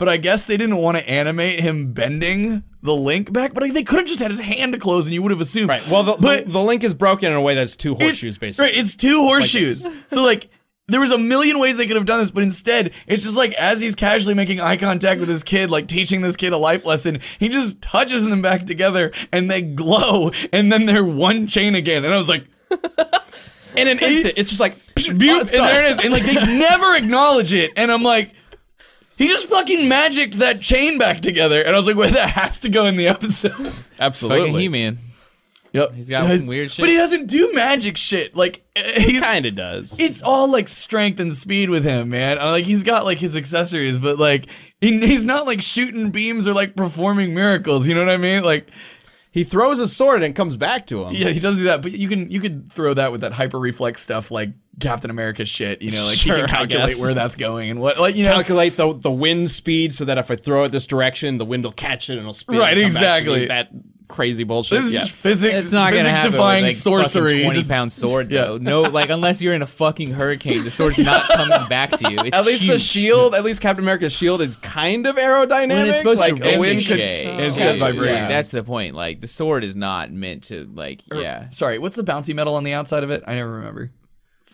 [SPEAKER 4] but I guess they didn't want to animate him bending the link back. But they could have just had his hand closed, and you would have assumed.
[SPEAKER 1] right well the,
[SPEAKER 4] but
[SPEAKER 1] the, the link is broken in a way that's two horseshoes basically
[SPEAKER 4] Right, it's two horseshoes. so like there was a million ways they could have done this, but instead it's just like as he's casually making eye contact with his kid, like teaching this kid a life lesson, he just touches them back together and they glow, and then they're one chain again. And I was like,
[SPEAKER 1] in an instant it's just like oh,
[SPEAKER 4] and there it is. And like they never acknowledge it. And I'm like, he just fucking magicked that chain back together. And I was like, "Wait, that has to go in the episode.
[SPEAKER 1] absolutely
[SPEAKER 3] Fucking He-Man.
[SPEAKER 4] Yep.
[SPEAKER 3] He's got
[SPEAKER 4] Yes.
[SPEAKER 3] weird shit.
[SPEAKER 4] But he doesn't do magic shit. Like he
[SPEAKER 1] kind of does
[SPEAKER 4] it's all like strength and speed with him, man. Uh, Like he's got like his accessories, but like he, he's not like shooting beams or like performing miracles. You know what I mean? Like
[SPEAKER 1] he throws his sword and it comes back to him.
[SPEAKER 4] Yeah, he does do that, but you can you could throw that with that hyper reflex stuff like Captain America shit. You know, like
[SPEAKER 1] Sure,
[SPEAKER 4] he can calculate where that's going and what, like you know,
[SPEAKER 1] Calculate the the wind speed so that if I throw it this direction, the wind will catch it and it'll spin.
[SPEAKER 4] Right,
[SPEAKER 1] and come back to me.
[SPEAKER 4] exactly.
[SPEAKER 1] That crazy bullshit.
[SPEAKER 4] this is
[SPEAKER 1] yeah.
[SPEAKER 4] just physics.
[SPEAKER 3] It's not gonna
[SPEAKER 4] physics
[SPEAKER 3] happen
[SPEAKER 4] defying
[SPEAKER 3] with, like,
[SPEAKER 4] sorcery.
[SPEAKER 3] Twenty
[SPEAKER 4] Just-
[SPEAKER 3] pound sword
[SPEAKER 4] Yeah.
[SPEAKER 3] though. No, like unless you're in a fucking hurricane, the sword's not coming back to you. It's
[SPEAKER 1] at least the shield, at least Captain America's shield is kind of aerodynamic.
[SPEAKER 3] When it's supposed
[SPEAKER 1] like
[SPEAKER 3] to
[SPEAKER 1] a wind could.
[SPEAKER 3] ricochet.
[SPEAKER 4] It's
[SPEAKER 3] too.
[SPEAKER 4] got vibranium.
[SPEAKER 3] Yeah, that's the point. Like the sword is not meant to like yeah.
[SPEAKER 4] Sorry, what's the bouncy metal on the outside of it? I never remember.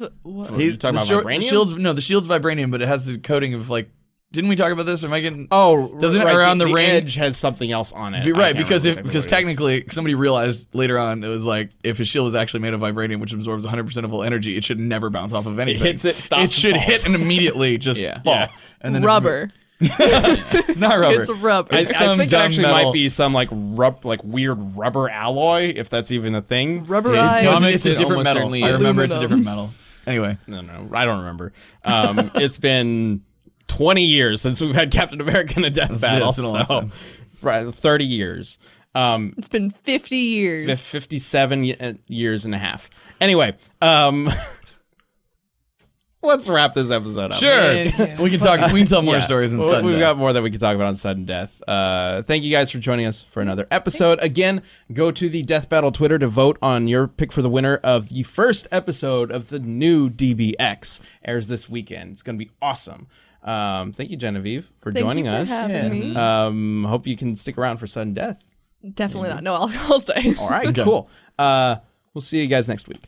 [SPEAKER 2] F- what?
[SPEAKER 1] Are you talking
[SPEAKER 4] the
[SPEAKER 1] about
[SPEAKER 4] shield-
[SPEAKER 1] vibranium?
[SPEAKER 4] The shield's no, the shield's vibranium, but it has a coating of like. Didn't we talk about this? Or am I getting?
[SPEAKER 1] Oh,
[SPEAKER 4] Doesn't it around the, ring?
[SPEAKER 1] edge has something else on it.
[SPEAKER 4] Be right, because if
[SPEAKER 1] exactly
[SPEAKER 4] because
[SPEAKER 1] what it is.
[SPEAKER 4] technically somebody realized later on it was like if his shield is actually made of vibranium, which absorbs 100 percent of all energy, it should never bounce off of anything.
[SPEAKER 1] It hits it, stops,
[SPEAKER 4] It should
[SPEAKER 1] and
[SPEAKER 4] hit and immediately just
[SPEAKER 3] Yeah.
[SPEAKER 4] fall.
[SPEAKER 1] Yeah.
[SPEAKER 4] And then
[SPEAKER 2] rubber.
[SPEAKER 4] it's not rubber.
[SPEAKER 2] It's rubber.
[SPEAKER 1] I, I
[SPEAKER 4] It's some
[SPEAKER 1] think it actually
[SPEAKER 4] metal.
[SPEAKER 1] might be some like rub, like weird rubber alloy, if that's even a thing.
[SPEAKER 2] Rubberized.
[SPEAKER 4] no,
[SPEAKER 3] It's-
[SPEAKER 4] it's, a different metal. I remember it's a different metal. Anyway,
[SPEAKER 1] No, no, I don't remember. Um, it's been 20 years since we've had Captain America in a death
[SPEAKER 4] That's-
[SPEAKER 1] battle.
[SPEAKER 4] that's been a long
[SPEAKER 1] so,
[SPEAKER 4] time.
[SPEAKER 1] right, 30 years. Um,
[SPEAKER 2] It's been 50 years.
[SPEAKER 1] 57 y- uh, years and a half. Anyway, um, let's wrap this episode up.
[SPEAKER 4] sure,
[SPEAKER 3] Yeah.
[SPEAKER 4] we can talk. We can tell more
[SPEAKER 1] Yeah.
[SPEAKER 4] stories in
[SPEAKER 1] Well,
[SPEAKER 4] sudden
[SPEAKER 1] We've
[SPEAKER 4] death.
[SPEAKER 1] got more that we can talk about on sudden death. Uh, thank you guys for joining us for another episode. Again, go to the Death Battle Twitter to vote on your pick for the winner of the first episode of the new DBX. Airs this weekend. It's going to be awesome. Um, thank you, Genevieve, for
[SPEAKER 2] Thank
[SPEAKER 1] joining
[SPEAKER 2] you for
[SPEAKER 1] us.
[SPEAKER 2] having me.
[SPEAKER 1] Um, hope you can stick around for sudden death.
[SPEAKER 2] Definitely not. No, I'll, I'll stay.
[SPEAKER 1] All right, cool. Uh, we'll see you guys next week.